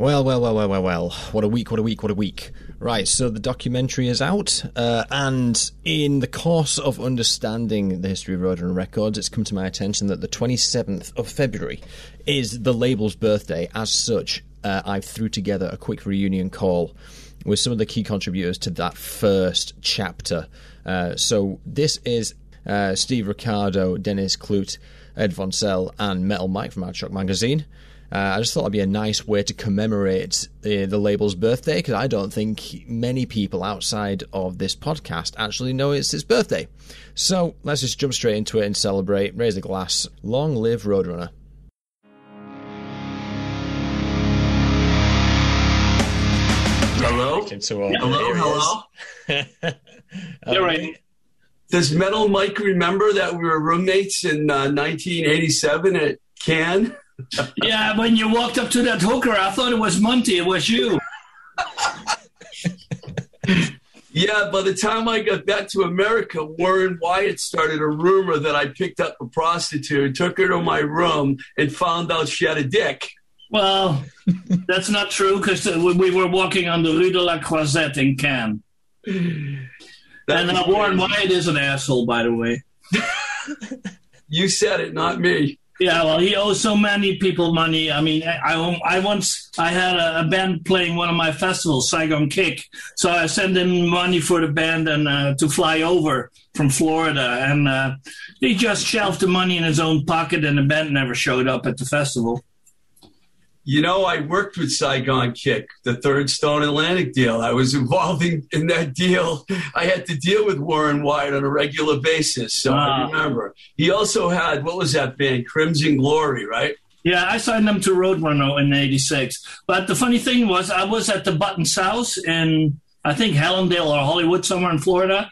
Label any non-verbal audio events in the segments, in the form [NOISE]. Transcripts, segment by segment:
Well, well, well, well, well, well. What a week, what a week, what a week. Right, so the documentary is out, uh, and in the course of understanding the history of Roadrunner Records, it's come to my attention that the 27th of February is the label's birthday. As such, uh, I threw together a quick reunion call with some of the key contributors to that first chapter. Uh, so this is uh, Steve Ricardo, Dennis Clute, Ed Von Sell, and Metal Mike from Aardschok Magazine. Uh, I just thought it'd be a nice way to commemorate the, the label's birthday because I don't think many people outside of this podcast actually know it's its birthday. So let's just jump straight into it and celebrate. Raise a glass. Long live Roadrunner. Hello? Hello, hello. [LAUGHS] You're right. Does Metal Mike remember that we were roommates in uh, 1987 at Cannes? Yeah, when you walked up to that hooker, I thought it was Monty. It was you. yeah, by the time I got back to America, Warren Wyatt started a rumor that I picked up a prostitute, took her to my room, and found out she had a dick. Well, that's not true because we were walking on the Rue de la Croisette in Cannes. and uh, Warren Wyatt is an asshole, by the way. [LAUGHS] you said it, not me. Yeah, well, he owes so many people money. I mean, I, I once I had a, a, band playing one of my festivals, Saigon Kick. So I sent him money for the band and uh, to fly over from Florida, and uh, he just shelved the money in his own pocket, and the band never showed up at the festival. You know, I worked with Saigon Kick, the third Stone Atlantic deal. I was involved in, in that deal. I had to deal with Warren Wyatt on a regular basis. So I remember. He also had, what was that band? Crimson Glory, right? Yeah, I signed them to Roadrunner in 86. But the funny thing was, I was at the Button South in I think Hallandale or Hollywood, somewhere in Florida.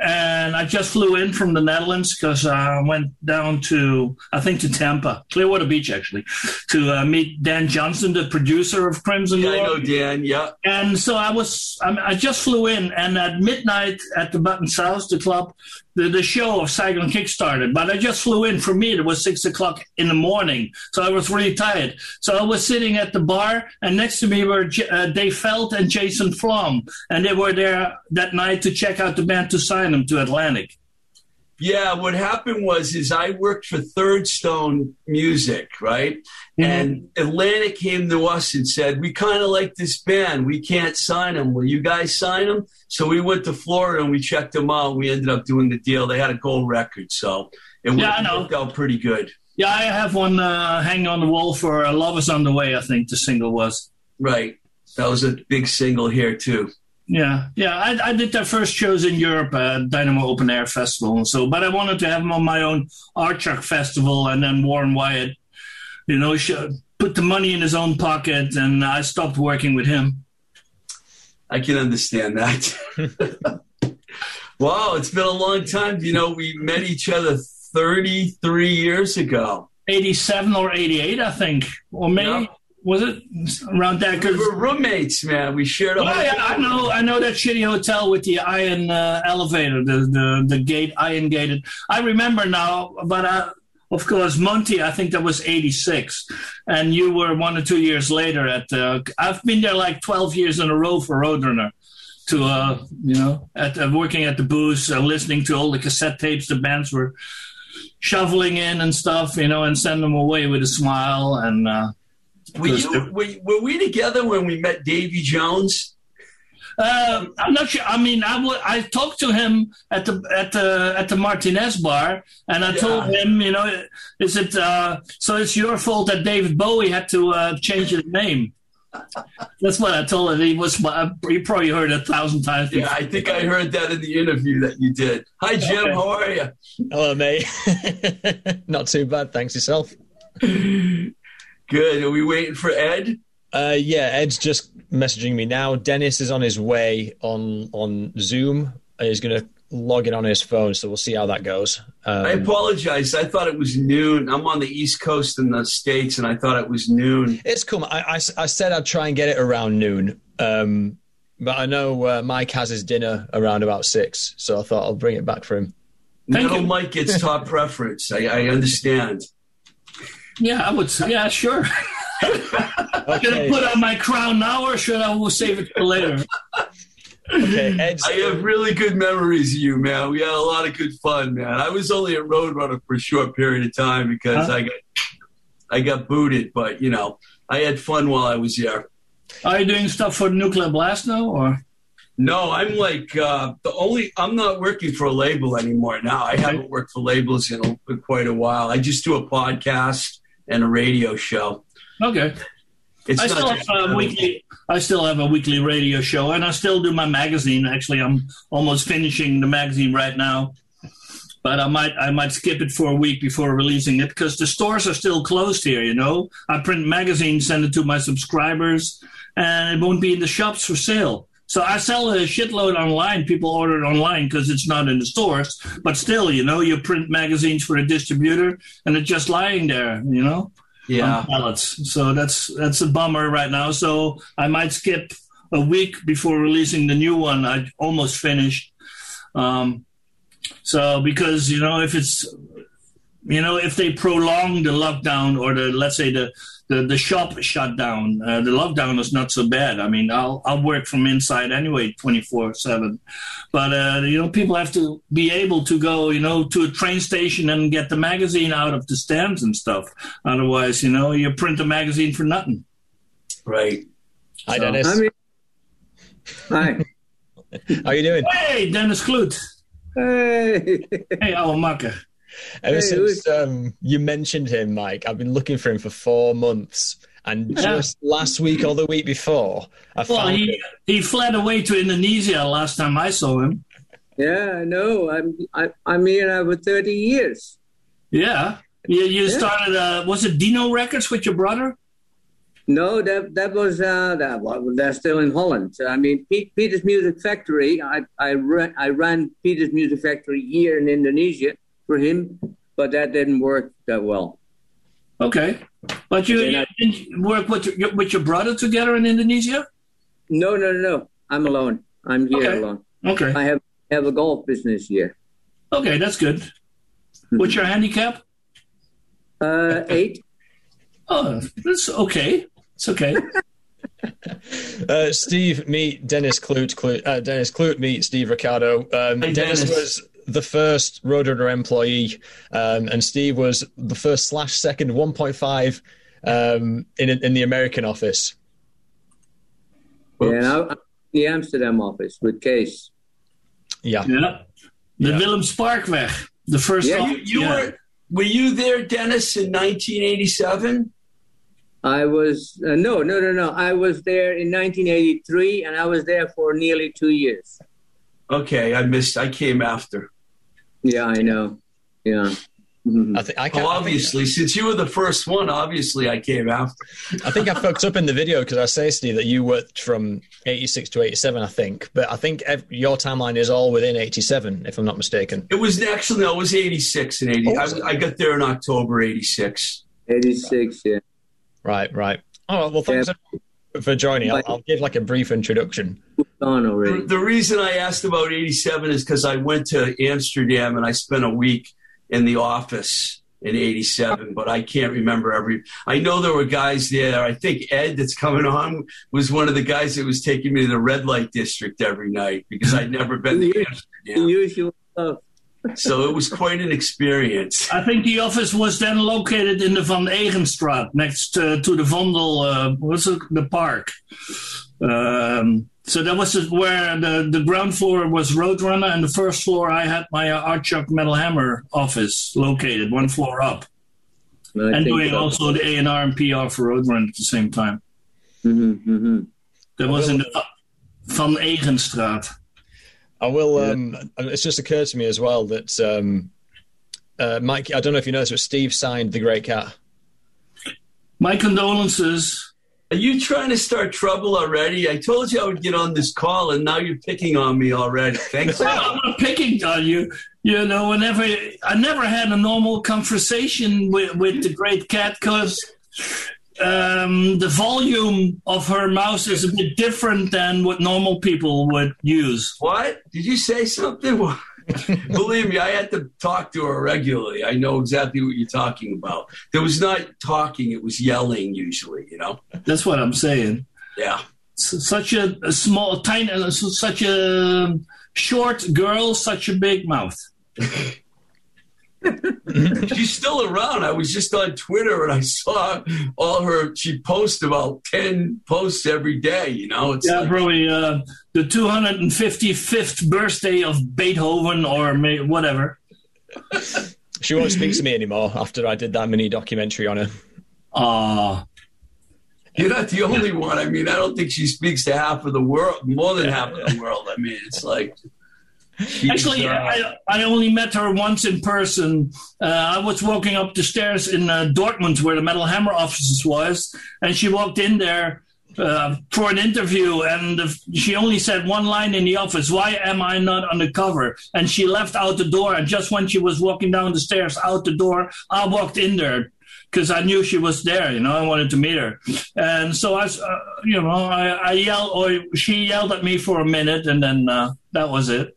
And I just flew in from the Netherlands because I went down to, I think, to Tampa, Clearwater Beach, actually, to uh, meet Dan Johnson, the producer of Crimson Yeah, Glory. I know Dan, yeah. And so I was, I, mean, I just flew in, and at midnight at the Button South, the club, the, the show of Saigon Kick started. But I just flew in. For me, it was six o'clock in the morning, so I was really tired. So I was sitting at the bar, and next to me were J- uh, Dave Felt and Jason Flom, and they were there that night to check out the band to sign them to Atlantic. Yeah, what happened was is I worked for Third Stone Music, right? Mm-hmm. And Atlantic came to us and said, "We kind of like this band. We can't sign them. Will you guys sign them?" So we went to Florida and we checked them out. We ended up doing the deal. They had a gold record, so it yeah, worked out pretty good. Yeah, I have one uh, hanging on the wall for uh, "Love Is on the Way." I think the single was. Right, that was a big single here too. Yeah, yeah. I, I did their first shows in Europe at Dynamo Open Air Festival, and so. But I wanted to have them on my own Aardschok Festival, and then Warren Wyatt, you know, put the money in his own pocket, and I stopped working with him. I can understand that. [LAUGHS] wow, it's been a long time. You know, we met each other 33 years ago. 87 or 88, I think, or maybe. Yep was it around that? We were roommates, man. We shared a. Oh, yeah, I know. I know that shitty hotel with the iron uh, elevator, the, the the gate, iron gated. I remember now, but uh, of course, Monty. I think that was eighty six, and you were one or two years later at. Uh, I've been there like twelve years in a row for Roadrunner. To uh, you know, at uh, working at the booth, uh, listening to all the cassette tapes the bands were shoveling in and stuff, you know, and send them away with a smile and. Uh, were, you, were, were, we together when we met Davy Jones? Uh, I'm not sure. I mean, I, w- I talked to him at the at the at the Martinez bar, and I yeah. told him, you know, is it uh, so? It's your fault that David Bowie had to uh, change his name. That's what I told him. He was. You probably heard it a thousand times. Before. Yeah, I think I heard that in the interview that you did. Hi, Jim. Okay. How are you? Hello, mate. [LAUGHS] Not too bad. Thanks yourself. [LAUGHS] Good. Are we waiting for Ed? Uh, yeah, Ed's just messaging me now. Dennis is on his way on on Zoom. He's going to log in on his phone, so we'll see how that goes. Um, I apologize. I thought it was noon. I'm on the East Coast in the States, and I thought it was noon. It's come. I, I, I said I'd try and get it around noon, um, but I know uh, Mike has his dinner around about six, so I thought I'll bring it back for him. Thank you, Mike gets top [LAUGHS] preference. I, I understand. Yeah, I would say, yeah, sure. [LAUGHS] Should I put on my crown now, or should I save it for later? Okay, [LAUGHS] Ed. I have really good memories of you, man. We had a lot of good fun, man. I was only a Roadrunner for a short period of time because Huh? I got I got booted, but you know, I had fun while I was there. Are you doing stuff for Nuclear Blast now, or No, I'm like uh, the only. I'm not working for a label anymore now. I haven't worked for labels in, a, in quite a while. I just do a podcast and a radio show. okay? It's I still have a weekly. I still have a weekly radio show, and I still do my magazine. Actually, I'm almost finishing the magazine right now, but I might I might skip it for a week before releasing it because the stores are still closed here. You know, I print magazines, send it to my subscribers, and it won't be in the shops for sale. So I sell a shitload online. People order it online because it's not in the stores. But still, you know, you print magazines for a distributor, and it's just lying there. You know yeah. on pallets. So that's that's a bummer right now. So I might skip a week before releasing the new one. I almost finished. Um, so because you know if it's you know if they prolong the lockdown or the let's say the the, the shop shut down, uh, the lockdown is not so bad. I mean, I'll I'll work from inside anyway, twenty four seven. But uh, you know, people have to be able to go, you know, to a train station and get the magazine out of the stands and stuff. Otherwise, you know, you print a magazine for nothing. Right. Hi, So- Dennis. I mean, hi. [LAUGHS] How you doing? Hey, Dennis Kloot. Hey. Hey, ouwe makker. Ever Hey, since um, you mentioned him, Mike, I've been looking for him for four months. And Yeah. just last week or the week before, I Well, found he, he fled away to Indonesia last time I saw him. Yeah, I know. I'm I, I'm here now for 30 years. Yeah. You, you Yeah. started, uh, was it Dino Records with your brother? No, that that was uh, that well, they're still in Holland. I mean, Pete, Peter's Music Factory. I I ran I ran Peter's Music Factory here in Indonesia for him, but that didn't work that well. Okay. But you, you now- didn't work with your, with your brother together in Indonesia? No, no, no, no. I'm alone. I'm here Okay. alone. Okay. I have have a golf business here. Okay, that's good. What's your handicap? Uh, eight. Oh, that's okay. It's okay. [LAUGHS] uh, Steve meet Dennis Clute, Clute uh, Dennis Clute meet Steve Ricardo. Um, Hi, Dennis, Dennis. was the first Roadrunner employee, um, and Steve was the first slash second 1.5 um, in in the American office. Yeah, and I, the Amsterdam office with Cees. Yeah. yeah. The Yeah. Willemsparkweg. The first Yeah, off- You, you yeah. were were you there, Dennis, in 1987? I was uh, no, no, no, no. I was there in 1983, and I was there for nearly two years. Okay, I missed. I came after. Yeah, I know. Yeah. Mhm. I think I can't. Well, I obviously, since you were the first one, obviously I came after. I think I [LAUGHS] fucked up in the video because I say, Steve, that you worked from 86 to 87, I think. But I think ev- your timeline is all within 87, if I'm not mistaken. It was actually no, it was 86 and 80. I, I got there in October 86. 86. Yeah. Right, right. Oh, well, thanks for joining. I'll, I'll give like a brief introduction. Gone The, already. the reason I asked about 87 is because I went to Amsterdam and I spent a week in the office in 87, but I can't remember every. I know there were guys there. I think Ed, that's coming on, was one of the guys that was taking me to the red light district every night because I'd never been to The Amsterdam. usual stuff. So it was quite an experience. I think the office was then located in the Van Eeghenstraat, next uh, to the Vondel, uh, what's it, the park. Um, so that was where the, the ground floor was Roadrunner, and the first floor I had my uh, Aardschok Metal Hammer office located, one floor up, and think doing also the A and R and PR for Roadrunner at the same time. Mhm, mhm. That was in the Van Eeghenstraat. I will. Um, it's just occurred to me as well that um, uh, Mike. I don't know if you noticed, but Steve signed the Great Kat. My condolences. Are you trying to start trouble already? I told you I would get on this call, and now you're picking on me already. Thanks. [LAUGHS] Well. I'm not picking on you. You know, whenever I never had a normal conversation with, with the Great Kat because um, the volume of her mouse is a bit different than what normal people would use. What? Did you say something? [LAUGHS] Believe me, I had to talk to her regularly. I know exactly what you're talking about. There was not talking; it was yelling usually. You know. That's what I'm saying. Yeah. Such a, a small, tiny, uh, such a short girl, such a big mouth. [LAUGHS] She's still around. I was just on Twitter and I saw all her. She posts about ten posts every day. You know, it's Yeah, like, probably uh, the 255th birthday of Beethoven or may, whatever. She won't speak to me anymore after I did that mini documentary on her. Ah, you're not the only one. I mean, I don't think she speaks to half of the world, more than half of the world. I mean, it's like. Actually, uh, I, I only met her once in person. Uh, I was walking up the stairs in uh, Dortmund, where the Metal Hammer offices was, and she walked in there uh, for an interview, and she only said one line in the office: "Why am I not on the cover?" And she left out the door, and just when she was walking down the stairs out the door, I walked in there. Because I knew she was there, you know, I wanted to meet her, and so I, uh, you know, I, I yelled, or she yelled at me for a minute, and then uh, that was it.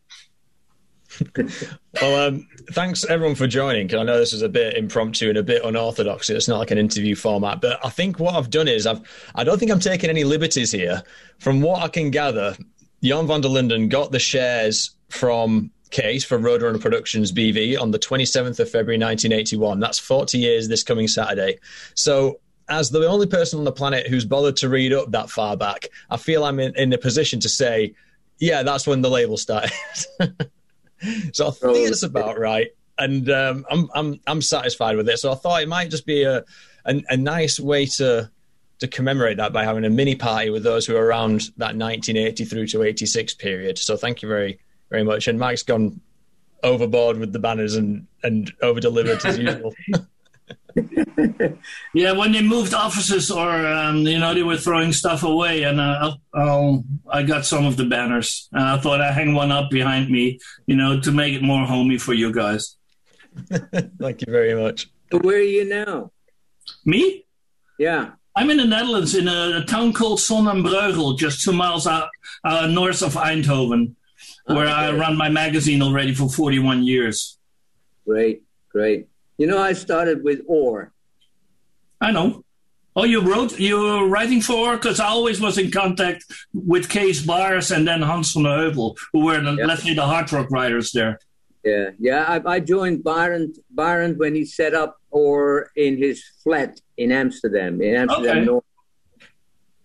Well, um, thanks everyone for joining. I know this is a bit impromptu and a bit unorthodox. It's not like an interview format, but I think what I've done is I've I don't think I'm taking any liberties here. From what I can gather, Jan van der Linden got the shares from Cees for Roadrunner Productions BV on the 27th of February 1981. That's 40 years this coming Saturday. So. As the only person on the planet who's bothered to read up that far back, I feel I'm in, in a position to say, yeah, that's when the label started. [LAUGHS] So I think it's about right, and um, I'm I'm I'm satisfied with it. So I thought it might just be a a, a nice way to to commemorate that by having a mini party with those who are around that 1980 through to 86 period. So thank you very very much. And Mike's gone overboard with the banners and and over delivered as [LAUGHS] usual. [LAUGHS] Yeah, when they moved offices or um, you know they were throwing stuff away, and uh, I'll, I got some of the banners, and I thought I'd hang one up behind me, you know, to make it more homey for you guys. [LAUGHS] thank you very much. Where are you now? Me? Yeah. I'm in the Netherlands in a, a town called Son en Breugel, just two miles out uh, north of Eindhoven, where I run my magazine already for 41 years. Great, great. You know, I started with Oor. I know. Oh, you wrote, you were writing for, because I always was in contact with Case Bars and then Hans van der Heuvel, who were, the, Yeah. let's say, the hard rock writers there. Yeah, yeah. I, I joined Byron, Byron when he set up Oor in his flat in Amsterdam, in Amsterdam Okay. North.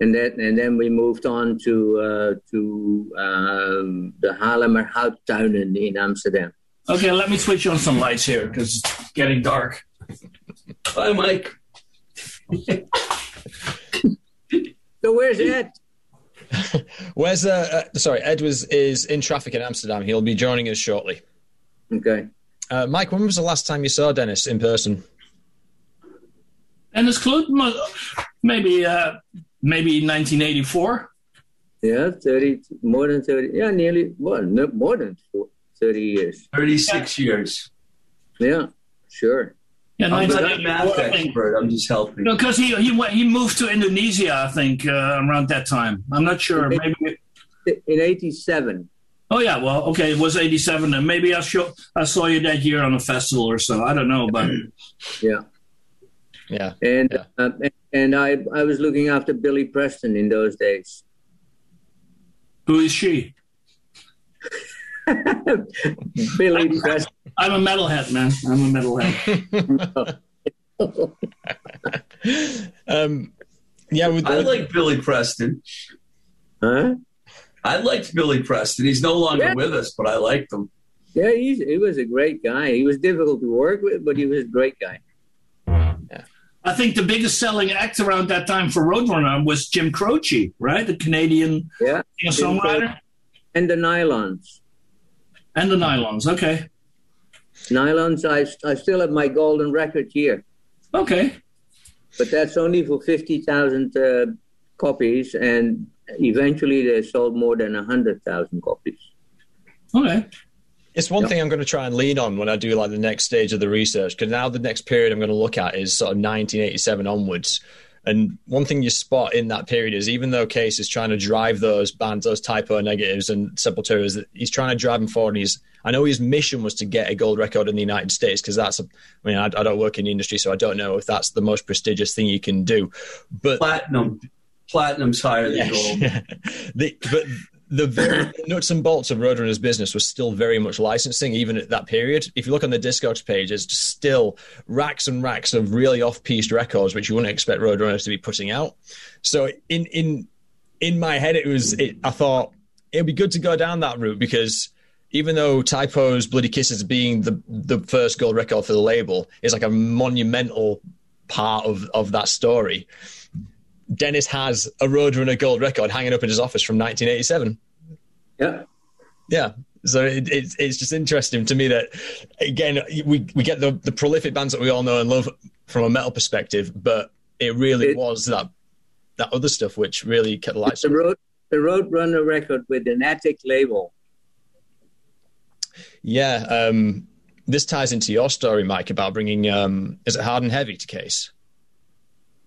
And then, and then we moved on to uh, to um, the Haarlemmer Houttuinen in Amsterdam. Okay, let me switch on some lights here, because getting dark. Bye, Mike. So where's Ed? [LAUGHS] Where's uh, uh sorry Ed was is in traffic in Amsterdam. He'll be joining us shortly. Okay. Uh, Mike, when was the last time you saw Dennis in person? And it's close, maybe, uh, maybe 1984. Yeah, thirty more than thirty. Yeah, nearly well, no, more than thirty years. 36 years. Yeah, sure. Yeah, I'm not a math I think. expert. I'm just helping. No, because he he went, he moved to Indonesia, I think, uh, around that time. I'm not sure. Maybe. In '87. Oh yeah, well, okay, it was '87, and maybe I show, I saw you that year on a festival or so. I don't know, but [CLEARS THROAT] Yeah. Yeah. And Yeah. uh, and I I was looking after Billy Preston in those days. who is she? [LAUGHS] Billy Preston. I'm a metalhead, man. I'm a metalhead. [LAUGHS] Um, yeah, with I like Billy Preston. Huh? I liked Billy Preston. He's no longer Yeah. with us, but I liked him. Yeah, he's, he was a great guy. He was difficult to work with, but he was a great guy. I think the biggest selling act around that time for Roadrunner was Jim Croce, right? The Canadian Yeah. singer-songwriter, And the nylons. and the Nylons. Okay, Nylons, I, I still have my golden record here, okay. but that's only for 50,000 uh, copies, and eventually they sold more than 100,000 copies. Okay. it's one Yeah. thing I'm going to try and lean on when I do like the next stage of the research because now the next period I'm going to look at is sort of 1987 onwards. And one thing you spot in that period is even though Cees is trying to drive those bands, those Type O Negatives and Sepultura, that he's trying to drive them forward. And he's, I know his mission was to get a gold record in the United States because that's, a, I mean, I, I, don't work in the industry, so I don't know if that's the most prestigious thing you can do. But platinum, platinum's higher than gold. [LAUGHS] the, but the very [COUGHS] nuts and bolts of Roadrunner's business was still very much licensing, even at that period. If you look on the Discogs page, there's still racks and racks of really off-piste records, which you wouldn't expect Roadrunners to be putting out. So in in in my head, it was it, I thought it'd be good to go down that route because even though Type O's Bloody Kisses being the the first gold record for the label is like a monumental part of of that story Dennis has a Roadrunner gold record hanging up in his office from 1987. Yeah. Yeah. So it, it's it's just interesting to me that again we we get the the prolific bands that we all know and love from a metal perspective, but it really it, was that that other stuff which really kept the lights. The road the Roadrunner record with an Attic label. Yeah, um, this ties into your story, Mike, about bringing um, is it hard and heavy to Cees?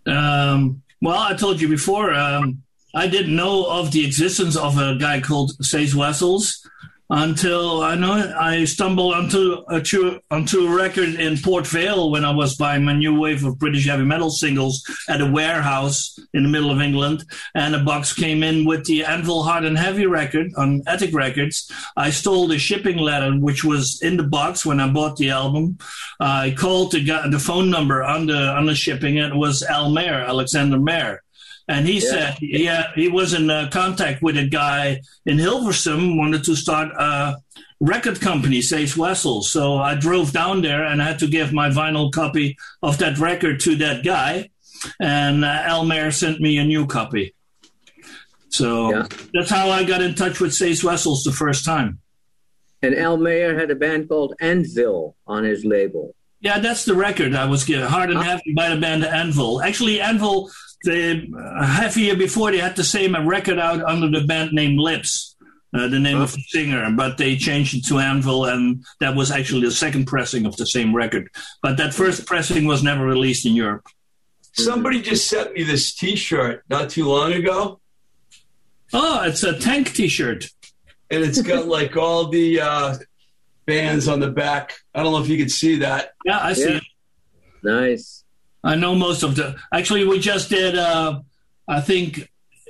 Um, well, I told you before, um, I didn't know of the existence of a guy called Cees Wessels until I know I stumbled onto a, onto a record in Port Vale when I was buying my new wave of British heavy metal singles at a warehouse in the middle of England, and a box came in with the Anvil Hard and Heavy record on Attic Records. I stole the shipping letter which was in the box when I bought the album. I called the, the phone number on the on the shipping. It was Al Mair, Alexander Mair and he yeah. said, yeah, he was in uh, contact with a guy in Hilversum, wanted to start a record company, Cees Wessels. So I drove down there and I had to give my vinyl copy of that record to that guy. And uh, Elmer sent me a new copy. So yeah. that's how I got in touch with Cees Wessels the first time. And Al Mair had a band called Anvil on his label. Yeah, that's the record I was given. Hard and Heavy by the band Anvil. Actually, Anvil the half a year before they had the same record out under the band name Lips, uh, the name of the singer, but they changed it to Anvil, and that was actually the second pressing of the same record. But that first pressing was never released in Europe. Somebody just sent me this T-shirt not too long ago. Oh, it's a tank T-shirt, and it's got [LAUGHS] like all the uh, bands on the back. I don't know if you can see that. Yeah, I see. Yeah. Nice. I know most of the. Actually, we just did. Uh, I think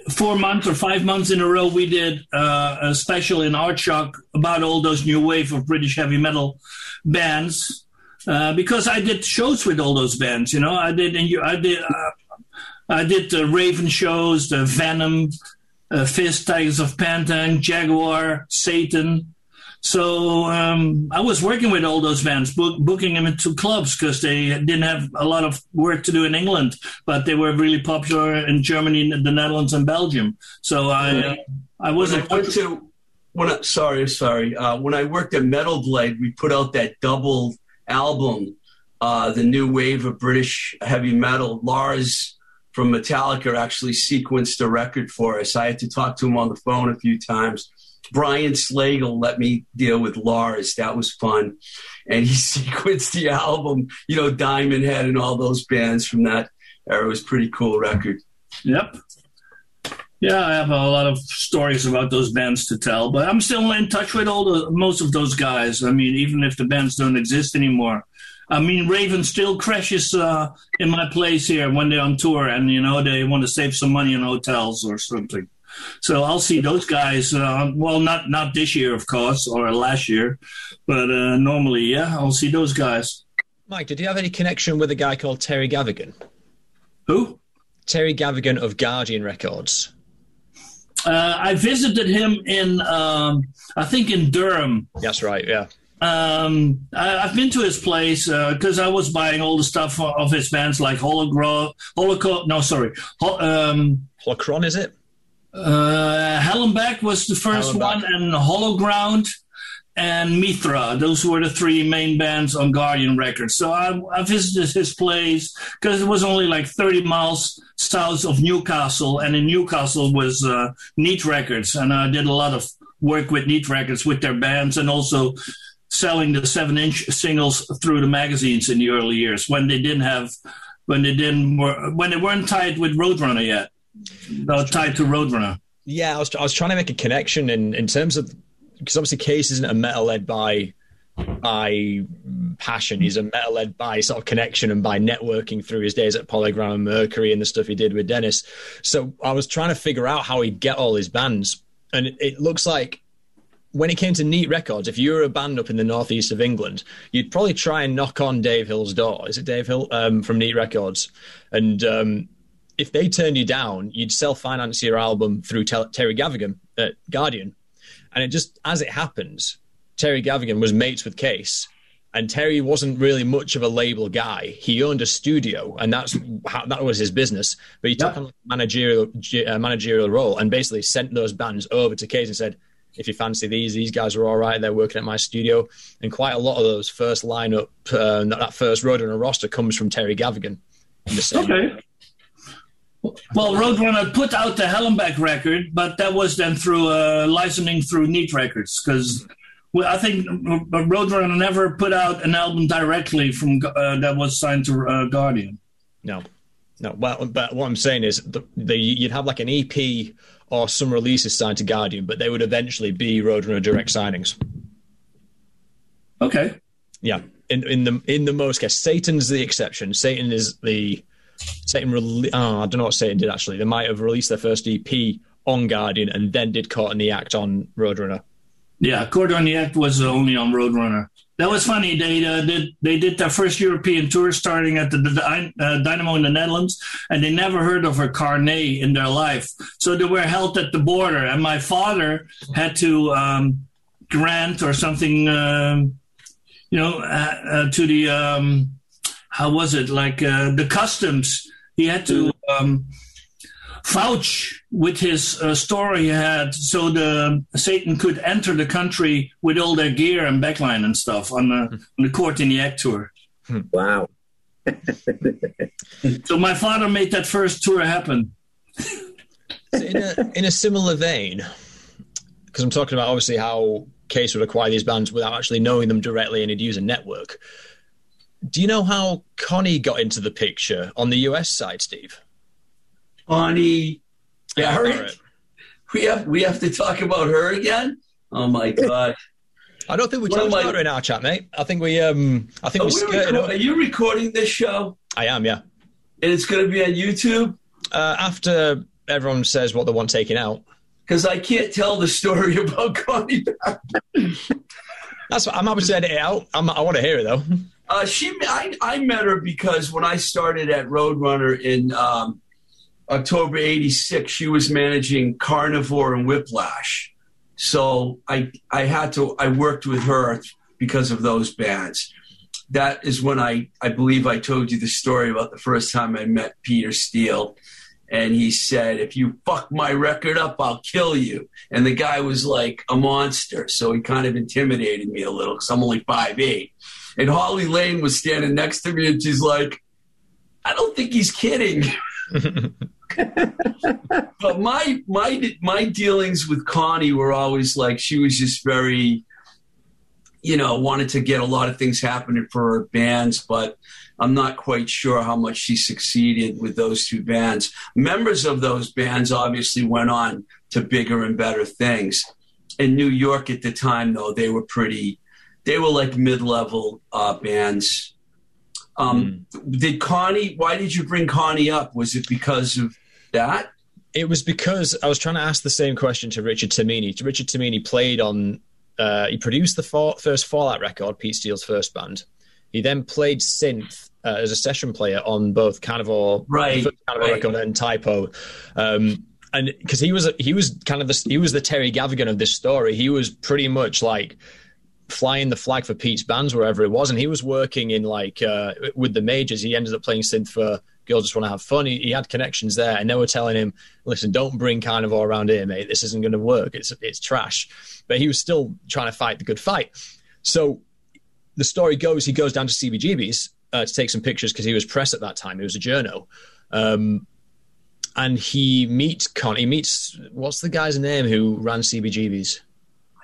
four months or five months in a row, we did uh, a special in Aardschok about all those new wave of British heavy metal bands. Uh, because I did shows with all those bands, you know, I did, and you, I did, uh, I did the Raven shows, the Venom, uh, Fist, Tygers of Pan Tang, Jaguar, Satan, so um, I was working with all those bands, book, booking them into clubs because they didn't have a lot of work to do in England, but they were really popular in Germany, the Netherlands, and Belgium. So I, uh, I wasn't. When I went to, when I, sorry, sorry. Uh, when I worked at Metal Blade, we put out that double album, uh, the new wave of British heavy metal. Lars from Metallica actually sequenced a record for us. I had to talk to him on the phone a few times Brian Slagel let me deal with Lars. That was fun. And he [LAUGHS] sequenced the album, you know, Diamond Head and all those bands from that era. It was pretty cool record. Yep. Yeah, I have a lot of stories about those bands to tell, but I'm still in touch with all the most of those guys. I mean, even if the bands don't exist anymore. I mean, Raven still crashes uh, in my place here when they're on tour, and you know they want to save some money in hotels or something. So I'll see those guys. Uh, well, not not this year, of course, or last year, but uh, normally, yeah, I'll see those guys. Mike, did you have any connection with a guy called Terry Gavigan? Who? Terry Gavigan of Guardian Records. Uh, I visited him in, um, I think, in Durham. That's right. Yeah. Um, I, have been to his place because uh, I was buying all the stuff of his bands like Hologro, Holocaust. No, sorry, Hol- um, Holocron. Is it? Uh, Hellanbach was the first one, and Hollow Ground and Mythra. Those were the three main bands on Guardian Records. So I, I visited his place because it was only like 30 miles south of Newcastle, and in Newcastle was uh, Neat Records, and I did a lot of work with Neat Records with their bands, and also selling the seven-inch singles through the magazines in the early years when they didn't have when they didn't were, when they weren't tied with Roadrunner yet. No, tied to Roadrunner. Yeah, I was I was trying to make a connection in in terms of because obviously Cees isn't a metal led by by passion. He's a metal led by sort of connection and by networking through his days at Polygram and Mercury and the stuff he did with Dennis. So I was trying to figure out how he'd get all his bands, and it, it looks like when it came to Neat Records, if you were a band up in the northeast of England, you'd probably try and knock on Dave Hill's door. Is it Dave Hill um, from Neat Records? And um, if they turned you down, you'd self finance your album through Terry Gavigan at Guardian. And it just, as it happens, Terry Gavigan was mates with Cees. And Terry wasn't really much of a label guy. He owned a studio, and that's how, that was his business. But he took on a managerial uh, managerial role and basically sent those bands over to Cees and said, if you fancy these, these guys are all right. They're working at my studio, and quite a lot of those first lineup, uh, that first Roadrunner roster comes from Terry Gavigan. Okay. Well, Roadrunner put out the Hellanbach record, but that was then through uh, licensing through Neat Records because I think Roadrunner never put out an album directly from uh, that was signed to uh, Guardian. No, no. Well, but what I'm saying is, the, the, you'd have like an EP or some releases signed to Guardian, but they would eventually be Roadrunner direct signings. Okay. Yeah. In in the in the most case, Satan's the exception. Satan is the Satan. Re- oh, I don't know what Satan did actually. They might have released their first EP on Guardian and then did Caught in the Act on Roadrunner. Yeah, Caught in the Act was only on Roadrunner. That was funny. They uh, did they did their first European tour starting at the, the uh, Dynamo in the Netherlands, and they never heard of a carnet in their life. So they were held at the border, and my father had to um, grant or something, um, you know, uh, uh to the um, how was it like uh, the customs. He had to um, vouch with his uh, story he had so the Satan could enter the country with all their gear and backline and stuff on the, on the Caught in the Act tour. Wow. [LAUGHS] [LAUGHS] so my father made that first tour happen. in, a, in a similar vein, because I'm talking about obviously how Cees would acquire these bands without actually knowing them directly and he'd use a network. Do you know how Connie got into the picture on the US side, Steve? Bonnie Barrett. We have we have to talk about her again. Oh my [LAUGHS] god! I don't think we talked about her in our chat, mate. I think we um I think we, we record- Are you recording this show? I am, yeah. And it's going to be on YouTube uh, after everyone says what they want taken out. Because I can't tell the story [LAUGHS] about Connie. That's what, I'm happy to edit it out. I'm, i want to hear it though. Uh, she, I, I met her because when I started at Roadrunner in um, October 86, she was managing Carnivore and Whiplash. So I, I had to, I worked with her because of those bands. That is when I, I believe I told you the story about the first time I met Peter Steele. And he said, if you fuck my record up, I'll kill you. And the guy was like a monster. So he kind of intimidated me a little because I'm only five eight. And Holly Lane was standing next to me and she's like, I don't think he's kidding. [LAUGHS] but my my my dealings with Connie were always like she was just very, you know, wanted to get a lot of things happening for her bands, but I'm not quite sure how much she succeeded with those two bands. Members of those bands obviously went on to bigger and better things. In New York at the time, though, they were pretty. They were like mid-level uh, bands. Um, mm. Did Connie? Why did you bring Connie up? Was it because of that? It was because I was trying to ask the same question to Richard Tamini. Richard Tamini played on, uh, he produced the for, first Fallout record, Pete Steele's first band. He then played synth uh, as a session player on both Carnivore, right, Carnivore right. record and Type O. Um, and because he was he was kind of the he was the Terry Gavigan of this story. He was pretty much like flying the flag for Pete's bands wherever it was, and he was working in like uh, with the majors. He ended up playing synth for girls just want to have fun. He, he, had connections there, and they were telling him, "Listen, don't bring carnivore around here, mate. This isn't going to work. It's it's trash." But he was still trying to fight the good fight. So the story goes, he goes down to CBGB's uh, to take some pictures because he was press at that time. He was a journo. Um, and he meets Con. He meets what's the guy's name who ran CBGB's?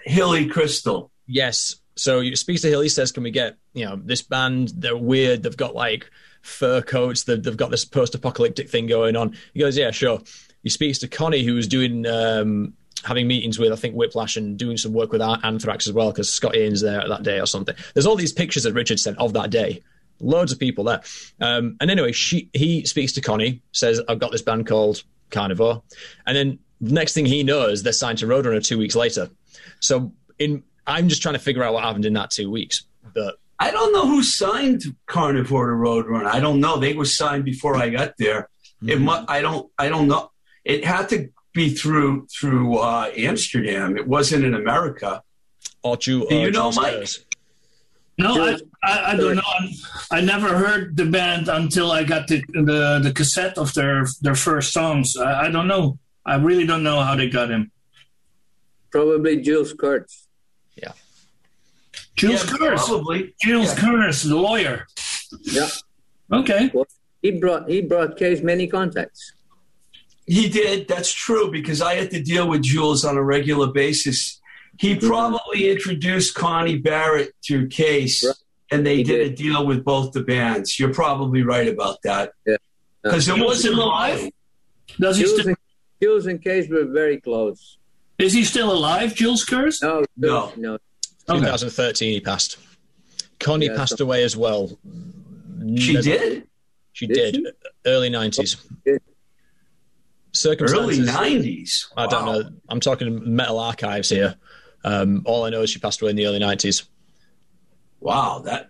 Hilly Kristal. Yes. So he speaks to Hilly. Says, "Can we get you know this band? They're weird. They've got like fur coats. They've, they've got this post-apocalyptic thing going on. He goes, "Yeah, sure." He speaks to Connie, who was doing um, having meetings with I think Whiplash and doing some work with Anthrax as well because Scott Ian's there that day or something. There's all these pictures that Richard sent of that day. Loads of people there. Um, and anyway, she he speaks to Connie, says, "I've got this band called Carnivore," and then next thing he knows, they're signed to Roadrunner two weeks later. So in I'm just trying to figure out what happened in that two weeks. But I don't know who signed Carnivore to Roadrunner. I don't know. They were signed before I got there. Mm-hmm. It mu- I don't. I don't know. It had to be through through uh, Amsterdam. It wasn't in America. Or you, Do you know, Mike? No, I, I, I, don't know. I never heard the band until I got the the, the cassette of their their first songs. I, I, don't know. I really don't know how they got him. Probably Jules Kurtz. Yeah. Jules yeah, Kurtz. Probably. Jules yeah. Kurtz, the lawyer. Yeah. Okay. Well, he brought he brought Cees many contacts. He did. That's true because I had to deal with Jules on a regular basis. He probably introduced Connie Barrett to Cees, right. and they did, did, a deal with both the bands. You're probably right about that. Yeah, uh, because it wasn't alive. Does Jules, still- and, Jules and Cees were very close. Is he still alive, Jules Kurtz? No, no, no. 2013, he passed. Connie yeah, passed so- away as well. She did. She did. did. She? Early 90s circumstances. Early nineties. Wow. I don't know. I'm talking metal archives here. Um, all I know is she passed away in the early nineties. Wow, that